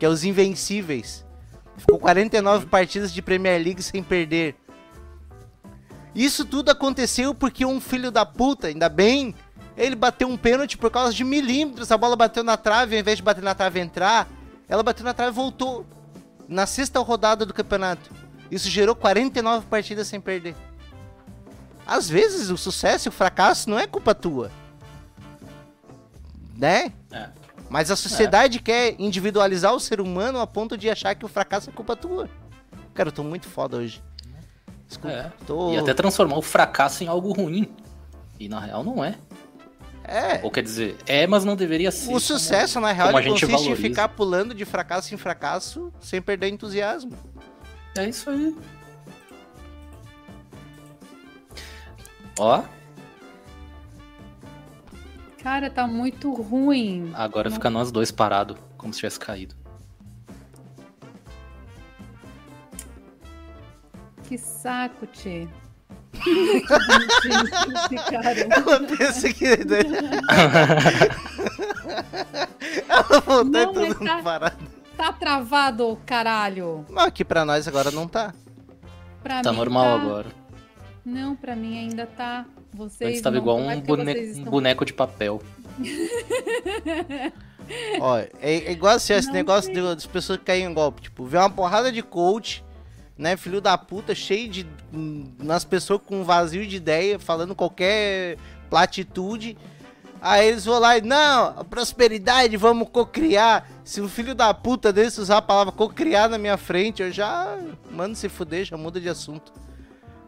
que é os Invencíveis. Ficou 49 partidas de Premier League sem perder. Isso tudo aconteceu porque um filho da puta, ainda bem, ele bateu um pênalti por causa de milímetros. A bola bateu na trave, ao invés de bater na trave e entrar, ela bateu na trave e voltou. Na sexta rodada do campeonato. Isso gerou 49 partidas sem perder. Às vezes o sucesso e o fracasso não é culpa tua. Né? É. Mas a sociedade quer individualizar o ser humano a ponto de achar que o fracasso é culpa tua. Cara, eu tô muito foda hoje. Desculpa. É. Tô... E até transformar o fracasso em algo ruim. E na real não é. É. Ou quer dizer, é, mas não deveria ser. O sucesso, na real, consiste em valoriza. ficar pulando de fracasso em fracasso sem perder entusiasmo. É isso aí. Ó, Cara, tá muito ruim. agora Não- fica nós dois parados, como se tivesse caído. Que saco, Tchê. Ela pensa que. Ela voltou e Não, todo mundo tá- parado. Tá travado, caralho. Não, aqui pra nós agora não tá. Pra Tá mim normal tá. agora. Não, pra mim ainda tá. Vocês Antes tava não- igual é um, porque bone- vocês um estão- boneco de papel. Ó, é, é igual assim, esse negócio sei. de- das pessoas que caem em golpe. Tipo, vê uma porrada de coach, né, filho da puta, cheio de. nas pessoas com vazio de ideia, falando qualquer platitude. Aí eles vão lá e, não, a prosperidade, vamos cocriar. Se um filho da puta desse usar a palavra cocriar na minha frente, eu já mando se fuder, já muda de assunto.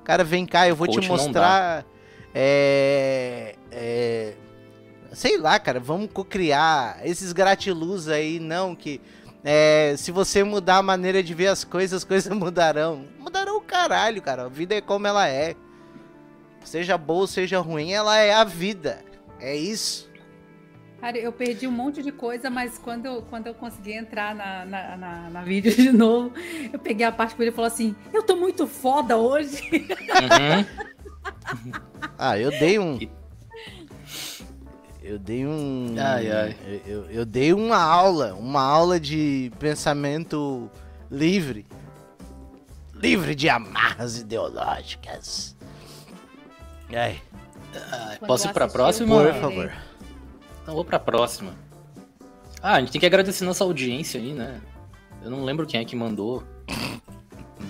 Cara, vem cá, eu vou Coach te mostrar. É. É. Sei lá, cara, vamos cocriar esses gratiluz aí, não, que. É, se você mudar a maneira de ver as coisas, as coisas mudarão. Mudarão o caralho, cara. A vida é como ela é. Seja boa, seja ruim, ela é a vida. É isso. Cara, eu perdi um monte de coisa, mas quando eu, quando eu consegui entrar na, na, na, na vídeo de novo, eu peguei a parte que ele falou assim: Eu tô muito foda hoje. Uhum. Ah, eu dei um. Eu dei um. Ai, ai. Eu, eu- eu dei uma aula, uma aula de pensamento livre. Livre de amarras ideológicas. Ai, Quando posso ir pra próxima? por favor. Então vou pra próxima. Ah, a gente tem que agradecer nossa audiência aí, né? Eu não lembro quem é que mandou.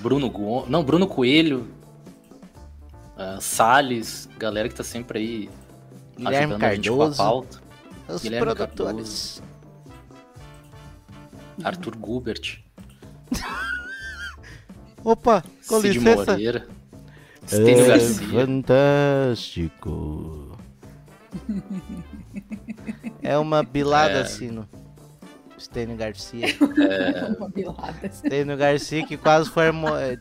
Bruno Gomes. Não, Bruno Coelho. ah, Salles, galera que tá sempre aí Guilherme ajudando Cardoso. Os Guilherme produtores. Arthur Gubert. Opa, com Cid licença. Moreira. Stênio É Garcia. fantástico. é uma bilada, É. Sino. Stênio Garcia. Uma bilada. Stênio Garcia que quase foi.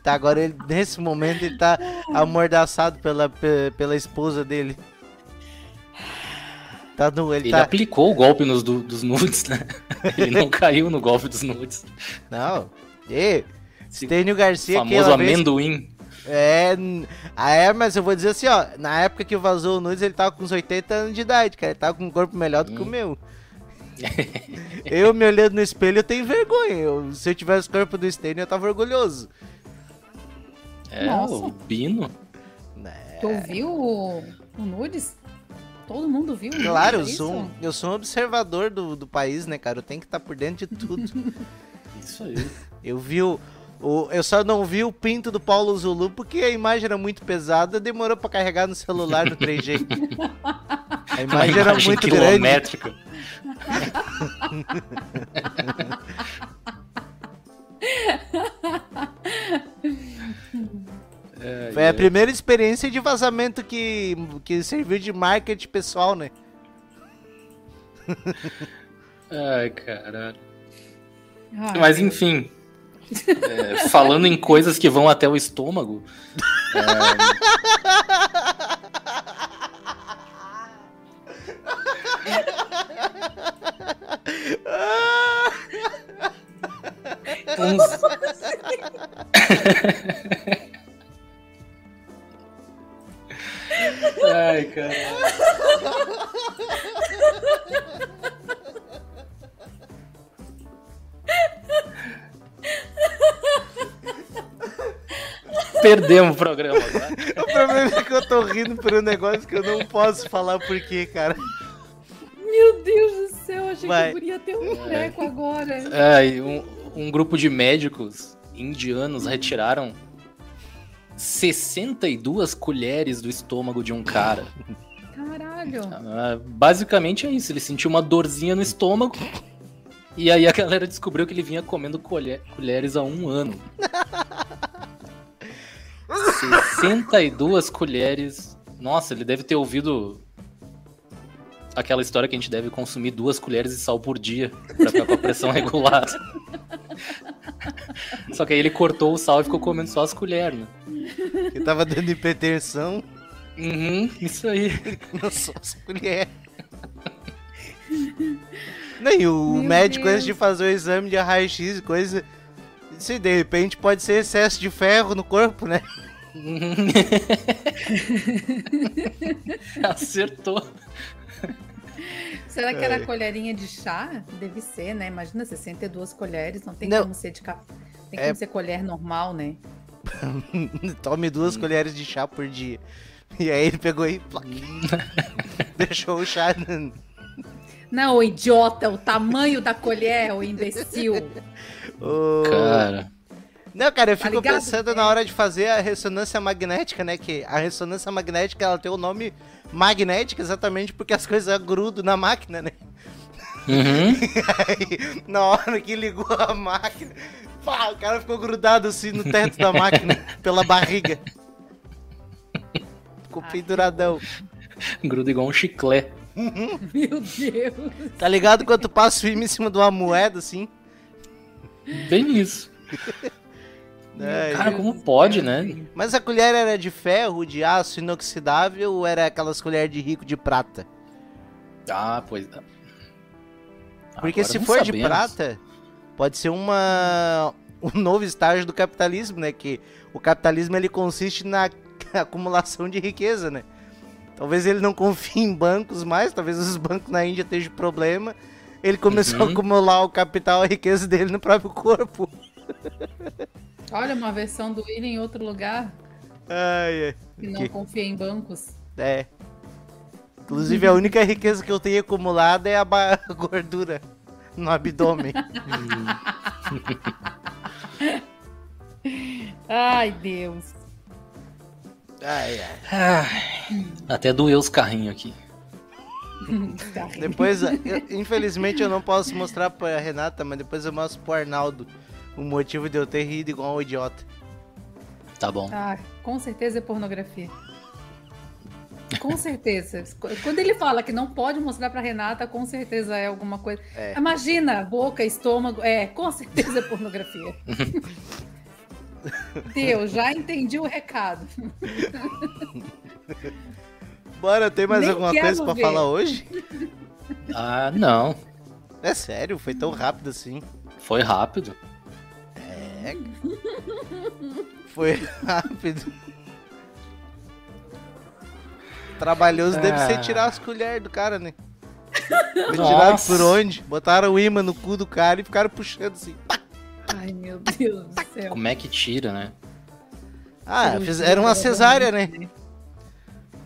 Tá, agora ele, nesse momento ele tá amordaçado pela, pe- pela esposa dele. Tá no. Ele, Ele tá. aplicou o golpe nos du- dos nudes, né? Ele não caiu no golpe dos nudes. Não. E, Stênio Garcia que famoso ela vez- amendoim. É, ah, é, mas eu vou dizer assim, ó, na época que vazou o nudes, ele tava com uns 80 anos de idade, cara, ele tava com um corpo melhor do que o Hum. meu. Eu me olhando no espelho, eu tenho vergonha. Eu- se eu tivesse o corpo do Stênio, eu tava orgulhoso. É, Nossa. o Bino. Né? Tu ouviu o, o Nudes? Todo mundo viu? Claro, eu sou, um, eu sou um observador do, do país, né, cara? Eu tenho que estar por dentro de tudo. Isso aí. Eu vi o, o- Eu só não vi o pinto do Paulo Zulu porque a imagem era muito pesada, demorou pra carregar no celular no 3G. A Uma imagem era imagem muito grande. É, Foi a primeira experiência de vazamento que, que serviu de marketing pessoal, né? Ai, caralho. Ai, Mas enfim. é, falando em coisas que vão até o estômago. Perdemos o programa agora. O problema é que eu tô rindo por um negócio que eu não posso falar por quê, cara. Meu Deus do céu, achei Vai. que eu podia ter um treco agora. Ai, um, um grupo de médicos indianos retiraram 62 colheres do estômago de um cara. Caralho. Ah, basicamente é isso, ele sentiu uma dorzinha no estômago. E aí a galera descobriu que ele vinha comendo colhe- colheres há um ano. 62 colheres. Nossa, ele deve ter ouvido aquela história que a gente deve consumir duas colheres de sal por dia pra ficar com a pressão regulada. Só que aí ele cortou o sal e ficou comendo só as colheres, né? Que tava dando hipertensão. Uhum, isso aí. Não só as colheres. Nem o Meu médico, Deus. antes de fazer o exame de raio-x e coisa. Se de repente pode ser excesso de ferro no corpo, né? Uhum. Acertou. Será que era Ai. colherinha de chá? Deve ser, né? Imagina 62 colheres, não tem Não. como ser de café. Tem É- como ser colher normal, né? Tome duas Hum. colheres de chá por dia. E aí ele pegou e plac, deixou o chá. Não, idiota, o tamanho da colher, o imbecil. o- Cara. Não, cara, eu Tá fico ligado? pensando na hora de fazer a ressonância magnética, né? Que a ressonância magnética ela tem o nome magnética exatamente porque as coisas grudam na máquina, né? Uhum. Aí, na hora que ligou a máquina, pá, o cara ficou grudado assim no teto da máquina, pela barriga. Ficou Ah, penduradão. Gruda igual um chiclete. Meu Deus. Tá ligado quando tu passa o filme em cima de uma moeda, assim? Bem isso. É, Cara, como pode, né? Mas a colher era de ferro, de aço inoxidável ou era aquelas colheres de rico de prata? Ah, pois. Porque Agora se for de sabemos. prata, pode ser uma um novo estágio do capitalismo, né? Que o capitalismo ele consiste na acumulação de riqueza, né? Talvez ele não confie em bancos mais, talvez os bancos na Índia estejam problema. Ele começou Uhum. a acumular o capital, a riqueza dele no próprio corpo. Olha, uma versão do William em outro lugar Ai, ai. que não Que- confia em bancos. É. Inclusive, a única riqueza que eu tenho acumulada é a gordura no abdômen. Ai, Deus. Ai, ai. Ai, até doeu os carrinhos aqui. Depois, eu- infelizmente, eu não posso mostrar pra Renata, mas depois eu mostro pro Arnaldo o motivo de eu ter rido igual um idiota. Tá bom. Ah, com certeza é pornografia. Com certeza. Quando ele fala que não pode mostrar pra Renata, com certeza é alguma coisa. É. Imagina, boca, estômago. É, com certeza é pornografia. Deus, já entendi o recado. Bora, tem mais Nem alguma coisa pra ver. falar hoje? Ah, não. É sério, foi tão rápido assim. Foi rápido. Foi rápido. Trabalhoso deve ser Ah. tirar as colheres do cara, né? Tiraram Nossa. por onde? Botaram o imã no cu do cara e ficaram puxando assim. Ai, meu Deus do céu. Como é que tira, né? Ah, Cirurgia fizeram uma cesárea, né?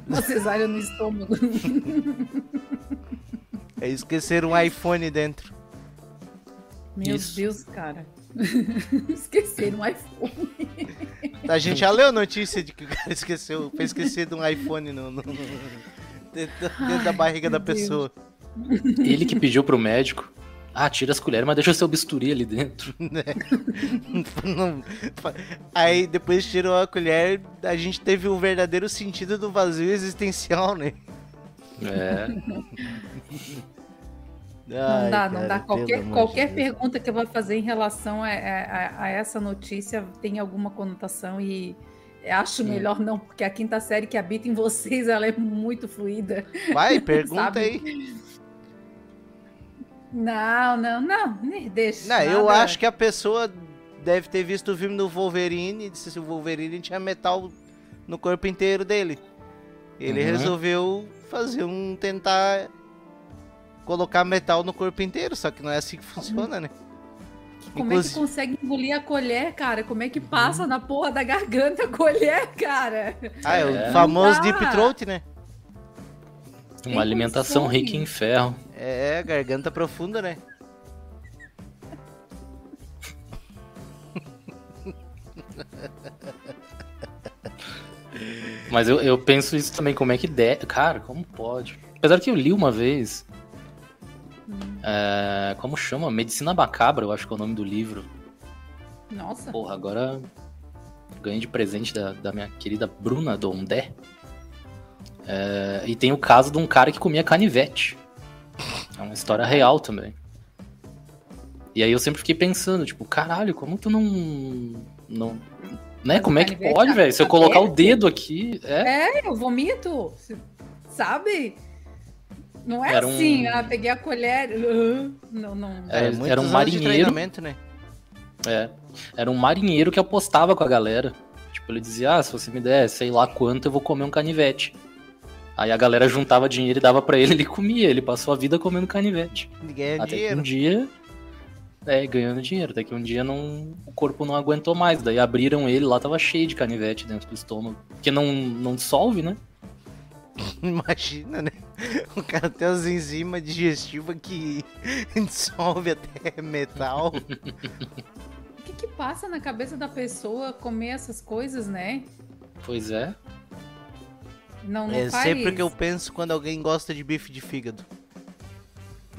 Uma cesárea no estômago. É esqueceram um iPhone dentro. Meu Isso. Deus, cara. Esqueceram o iPhone. A gente já leu a notícia de que o cara esqueceu, foi esquecido um iPhone no, no- dentro, dentro da barriga da Deus. pessoa. Ele que pediu pro médico. Ah, tira as colheres, mas deixa o seu bisturi ali dentro. Não- Aí depois tirou a colher, a gente teve o verdadeiro sentido do vazio existencial, né? É. Não dá, não dá. Qualquer, qualquer pergunta. pergunta que eu vou fazer em relação a, a- a- essa notícia tem alguma conotação e acho melhor não, porque a quinta série que habita em vocês ela é muito fluida. Vai, pergunta Sabe? aí. Não, não, não, deixa. Não, eu acho que a pessoa deve ter visto o filme do Wolverine e disse se o Wolverine tinha metal no corpo inteiro dele. Ele Uhum. resolveu fazer um tentar colocar metal no corpo inteiro, só que não é assim que funciona, né? Como Inclusive- é que consegue engolir a colher, cara? Como é que passa na porra da garganta a colher, cara? Ah, é o É. famoso Não dá. deep throat, né? Tem Uma alimentação rica em ferro. É, garganta profunda, né? Mas eu, eu penso isso também, como é que der. Cara, como pode? Apesar que eu li uma vez. É, como chama? Medicina Macabra, eu acho que é o nome do livro. Nossa, Porra, agora ganhei de presente da, da minha querida Bruna Dondé. É, e tem o caso de um cara que comia canivete. É uma história real também. E aí eu sempre fiquei pensando, tipo, caralho, como tu não. não né? Mas Como é que pode, velho? Se eu colocar o dedo aqui. É. é, eu vomito, sabe? Não é Era um- assim, ah, peguei a colher, uh, não, não. Era- muitos era um marinheiro. treinamento, né? É. Era um marinheiro que apostava com a galera. Tipo, ele dizia, ah, se você me der sei lá quanto, eu vou comer um canivete. Aí a galera juntava dinheiro e dava pra ele, ele comia. Ele passou a vida comendo canivete. Ganha Até que dinheiro. um dia. É, ganhando dinheiro. Até que um dia não, o corpo não aguentou mais. Daí abriram ele, lá tava cheio de canivete dentro do estômago. Porque não, não dissolve, né? Imagina, né? O cara tem as enzimas digestivas que dissolve até metal. O que que passa na cabeça da pessoa comer essas coisas, né? Pois é. Não, não É faz... sempre que eu penso quando alguém gosta de bife de fígado.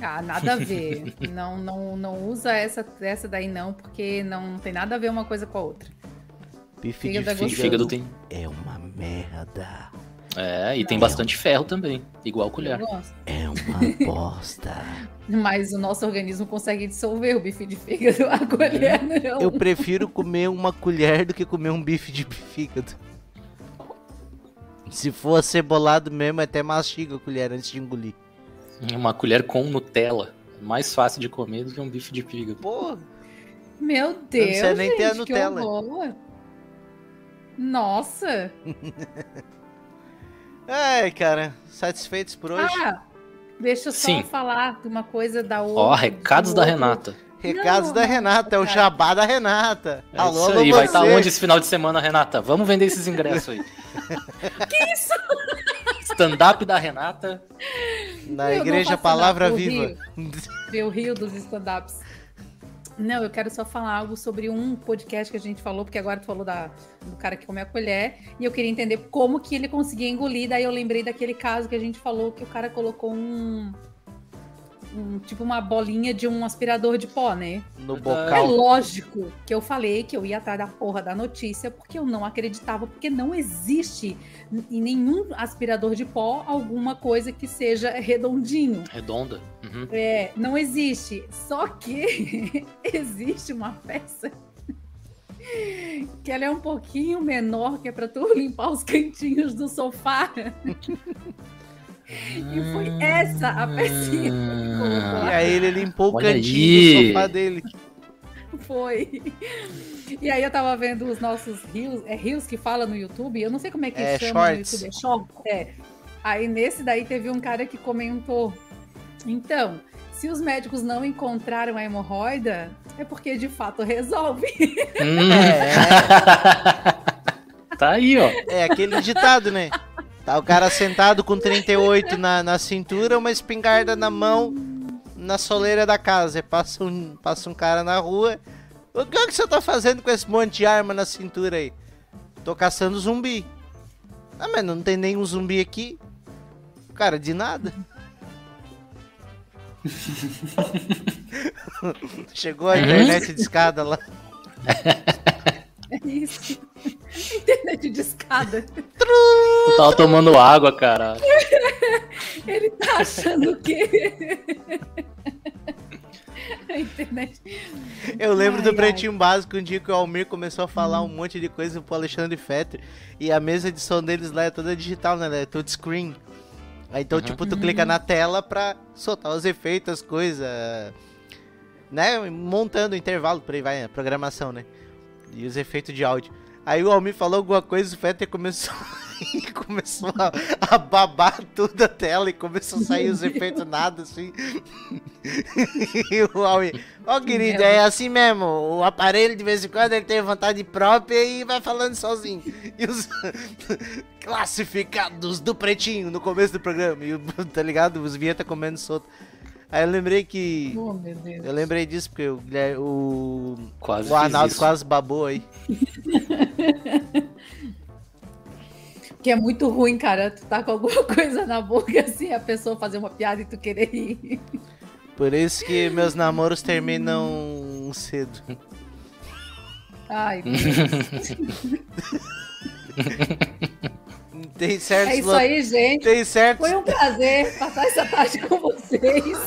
Ah, nada a ver. não, não, não usa essa, essa daí não, porque não tem nada a ver uma coisa com a outra. Bife Fígado é de E fígado, fígado tem. é uma merda. É, e tem Não. bastante ferro também. Igual colher. É uma bosta. Mas o nosso organismo consegue dissolver o bife de fígado, a colher não. Eu prefiro comer uma colher do que comer um bife de fígado. Se for acebolado mesmo, até mastiga a colher antes de engolir. Uma colher com Nutella. É mais fácil de comer do que um bife de fígado. Porra, Meu Deus, precisa nem gente, ter a Nutella. Nossa. ai cara, satisfeitos por hoje? Ah, deixa eu só Sim. falar de uma coisa da outra. Ó, recados do da outro- Renata. Recados não, da Renata, é o jabá da Renata. É alô, isso alô, aí, vai você. estar onde esse final de semana, Renata? Vamos vender esses ingressos aí. Que isso? Stand-up da Renata. Na Eu Igreja Palavra Viva. Eu rio dos stand-ups. Não, eu quero só falar algo sobre um podcast que a gente falou, porque agora tu falou da, do cara que come a colher, e eu queria entender como que ele conseguia engolir, daí eu lembrei daquele caso que a gente falou que o cara colocou um, um tipo uma bolinha de um aspirador de pó, né? No É bocal. lógico que eu falei que eu ia atrás da porra da notícia, porque eu não acreditava, porque não existe em nenhum aspirador de pó alguma coisa que seja redondinho. Redonda. Uhum. É, não existe. Só que existe uma peça que ela é um pouquinho menor, que é pra tu limpar os cantinhos do sofá. E foi essa a pecinha que colocou E aí ele limpou o Olha cantinho aí. do sofá dele. Foi. E aí eu tava vendo os nossos rios, é rios que fala no YouTube, eu não sei como é que É, chama shorts. no YouTube, é short, é. Aí nesse daí teve um cara que comentou Então, se os médicos não encontraram a hemorroida, é porque de fato resolve. Hum, É, tá aí, ó. é aquele ditado, né? Tá o cara sentado com 38 na, na cintura, uma espingarda na mão, na soleira da casa. Passa um, passa um cara na rua. O que, é que você tá fazendo com esse monte de arma na cintura aí? Tô caçando zumbi. Ah, mas não tem nenhum zumbi aqui. Cara, de nada. Chegou a internet de escada lá. É isso. Internet de escada. Tu tava tomando água, cara. Ele tá achando o quê? A internet. Eu lembro Ai, do ai. Pretinho Básico, um dia que o Almir começou a falar um monte de coisa pro Alexandre Fetter. E a mesa de som deles lá é toda digital, né? É touchscreen. Aí, então, Uhum. tipo, tu clica na tela pra soltar os efeitos, as coisas. Né? Montando o intervalo, por aí vai, a programação, né? E os efeitos de áudio. Aí o Almir falou alguma coisa, o Fetter começou, começou a, a babar tudo a tela e começou a sair os efeitos nada, assim. e o Almir, ó querido, é assim mesmo, o aparelho de vez em quando ele tem vontade própria e vai falando sozinho. E os classificados do pretinho no começo do programa, e o, tá ligado? Os vinheta comendo solto. Aí eu lembrei que... Oh, meu Deus. Eu lembrei disso porque o, o, Quase o Arnaldo quase babou aí. Que é muito ruim, cara. Tu tá com alguma coisa na boca assim, a pessoa fazer uma piada e tu querer rir. Por isso que meus namoros terminam cedo. Ai. Tem certos, É isso lo- aí, gente. tem certos, Foi um prazer passar essa tarde com vocês.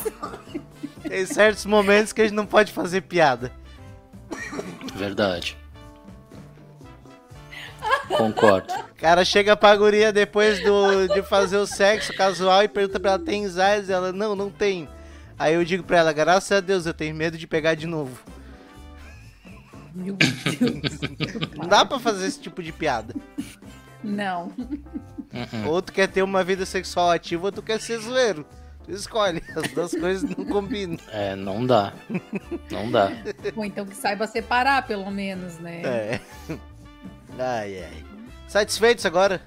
tem certos momentos que a gente não pode fazer piada. Verdade. Concordo. O cara chega pra guria depois do, de fazer o sexo casual e pergunta pra ela, tem AIDS? Ela, não, não tem. Aí eu digo pra ela, graças a Deus, eu tenho medo de pegar de novo. Meu Deus. Não dá pra fazer esse tipo de piada. Não. Uhum. Ou tu quer ter uma vida sexual ativa ou tu quer ser zoeiro. Tu escolhe, as duas coisas não combinam. É, não dá. Não dá. Ou então que saiba separar, pelo menos, né? É. Ai, ai. Satisfeitos agora?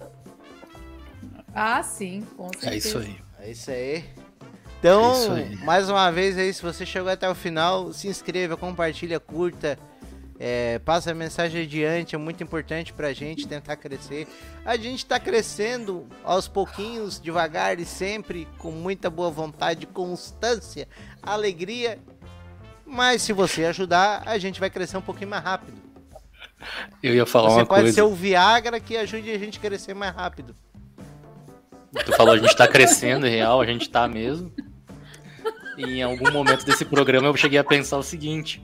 Ah, sim, com certeza. É isso aí. É isso aí. Então, É isso aí. mais uma vez aí, se você chegou até o final, se inscreva, compartilha, curta, é, passa a mensagem adiante, é muito importante pra gente tentar crescer. A gente tá crescendo aos pouquinhos, devagar e sempre, com muita boa vontade, constância, alegria. Mas se você ajudar, a gente vai crescer um pouquinho mais rápido. Eu ia falar você uma pode coisa. ser o Viagra que ajude a gente a crescer mais rápido. Tu falou, a gente tá crescendo, em real, a gente tá mesmo. E em algum momento desse programa eu cheguei a pensar o seguinte: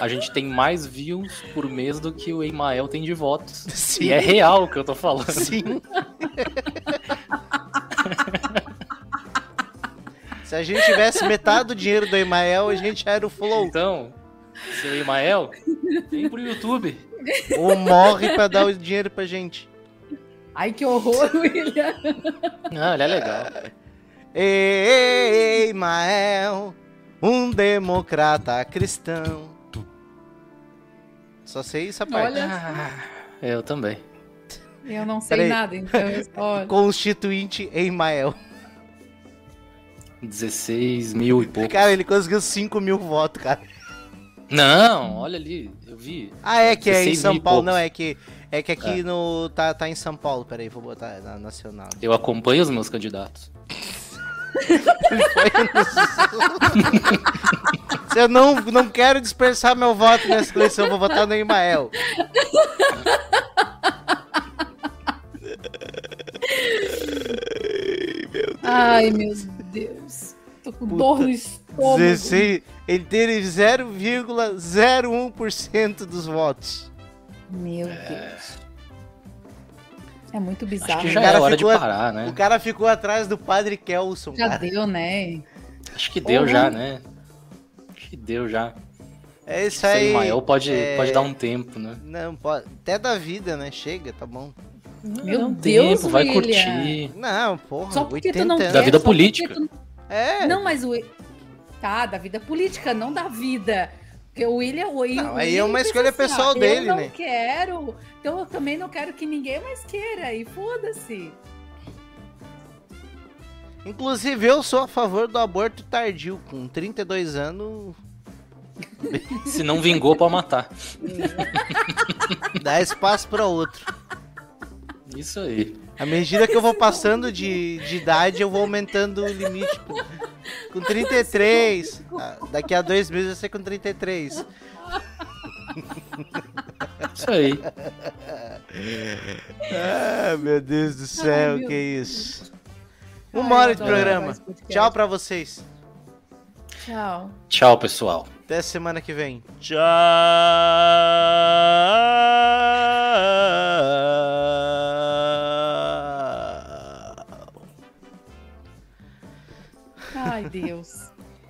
a gente tem mais views por mês do que o Emael tem de votos. Sim. E é real o que eu tô falando. Sim. Se a gente tivesse metade do dinheiro do Emael, a gente era o Flow. Então, seu Emael, vem pro YouTube. Ou morre pra dar o dinheiro pra gente. Ai, que horror, William. Não, ele é legal. Ei, Emael, um democrata cristão. Só sei essa parte. Olha, Ah, eu também. eu não sei Peraí. nada, então. Olha. Constituinte Emael. 16 mil e pouco. Cara, ele conseguiu 5 mil votos, cara. Não, olha ali, eu vi. Ah, é que é em 16 São Paulo. poucos. Não, é que, é que aqui no. Tá, tá em São Paulo. Peraí, vou botar na nacional. Eu acompanho os meus candidatos. Se eu não, não quero dispersar meu voto nessa eleição, eu vou votar no Emael. Ai, meu Deus. Tô com dor no estômago. 16, ele teve 0,01% dos votos. Meu Deus. É muito bizarro. Acho que né? já O cara é hora de ficou- parar, né? O cara ficou atrás do Padre Kelson, Já cara. deu, né? Acho que deu Porra. já, né? Acho que deu já. É isso aí. Emael pode, é- pode dar um tempo, né? Não, pode. Até da vida, né? Chega, tá bom. Meu um Deus, tempo, vai William. curtir. Não, porra, Só porque 80 tu não anos. quer. Da vida política. tu- É. Não, mas o. Tá, da vida política, não da vida. Porque o William. O, Não, o aí William é uma escolha assim, pessoal ó, dele, eu né? não quero. Então eu também não quero que ninguém mais queira. E foda-se. Inclusive, eu sou a favor do aborto tardio. Com 32 anos, Se não vingou, pode matar. dá espaço pra outro. Isso aí. À medida que eu vou passando de, de idade, eu vou aumentando o limite. pô. Com 33. ah, Daqui a dois meses vai ser com 33. Isso aí. Ah, meu Deus do céu, meu que isso. Ai, Uma eu hora de programa. Tchau pra vocês. Tchau. Tchau, pessoal. Até semana que vem. Tchau. Deus.